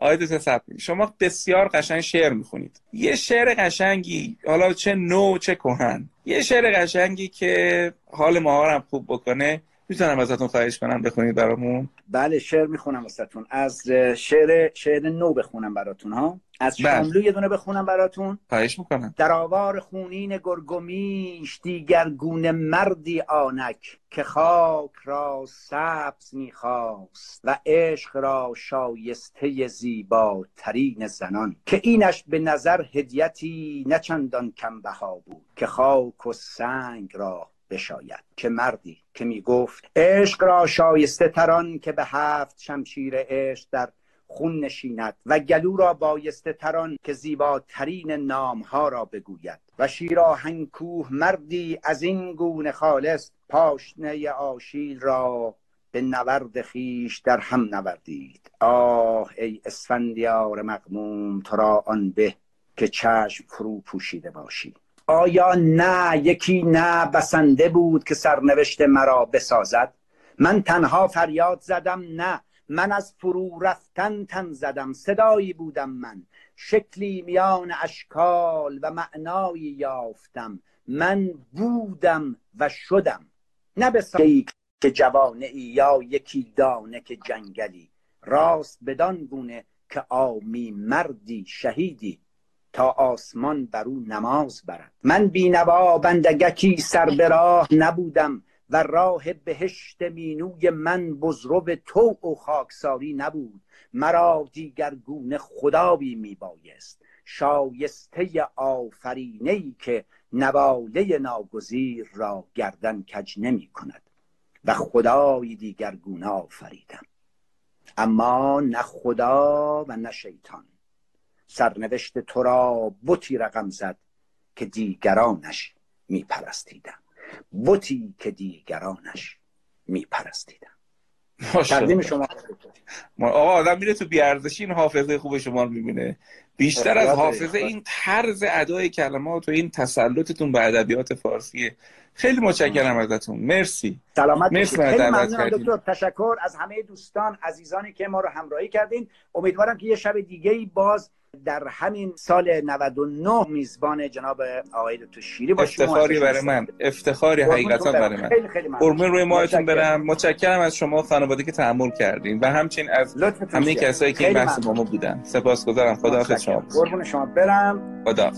آقای دکتر شما بسیار قشنگ شعر می‌خونید. یه شعر قشنگی حالا چه نو چه کهن. یه شعر قشنگی که حال ما هم خوب بکنه. می‌تونم ازتون خواهش کنم بخونید برامون. بله شعر می‌خونم ازتون از شعر شعر نو بخونم براتون ها. از بله. شاملو یه دونه بخونم براتون. خواهش می‌کنم. در آوار خونین گرگومیش دیگر گونه مردی آنک که خاک را سبز می‌خواست و عشق را شایسته زیباترین زنان. که اینش به نظر هدیتی نچندان کم بها بود که خاک و سنگ را بشاید. که مردی که می‌گفت عشق را شایسته تران که به هفت شمشیر عشق در خون نشیند و گلو را بایسته تران که زیباترین نامها را بگوید. و شیراهنگ کوه مردی از این گونه خالص پاشنه آشیل را به نورد خیش در هم نوردید. آه ای اسفندیار مقموم تو را آن به که چشم فرو پوشیده باشی. آیا نه یکی نه بسنده بود که سرنوشت مرا بسازد؟ من تنها فریاد زدم نه من از فرو رفتن تن زدم صدایی بودم من. شکلی میان اشکال و معنایی یافتم من بودم و شدم. نه به که جوانه یا یکی دانه که جنگلی راست بدان گونه که آمی مردی شهیدی. تا آسمان بر او نماز برد. من بینوا بندگکی سر به راه نبودم و راه بهشت مینوی من بزرو تو و خاکساری نبود. مرا دیگر گونه خدایی میبایست. شایسته آفرینه ای که نواله ناگزیر را گردن کج نمی کند و خدای دیگر گونه آفریدم. اما نه خدا و نه شیطان. سرنوشت تو را بتی رقم زد که دیگرانش میپرستیدم. بتی که دیگرانش میپرستیدم. تقدیم شما. آقا آدم میره تو بیارزشی این حافظه خوب شما رو می‌بینه. بیشتر از حافظه این طرز ادای کلمات و این تسلطتون به ادبیات فارسیه خیلی متشکرم ازتون. مرسی. سلامت مرسی خیلی ممنون دکتر. تشکر از همه دوستان عزیزانی که ما رو همراهی کردین. امیدوارم که یه شب دیگه باز در همین سال 99 میزبان جناب آقای دکتر شیری باشیم افتخاری برای من. افتخاری حقیقتا برای من. قربون روی ماهتون برم. متشکرم از شما خانواده که تحمل کردین. و همچنین از همه کسایی که این بحث با ما بودن. سپاسگزارم. خدا شما قربون شما برم. خدا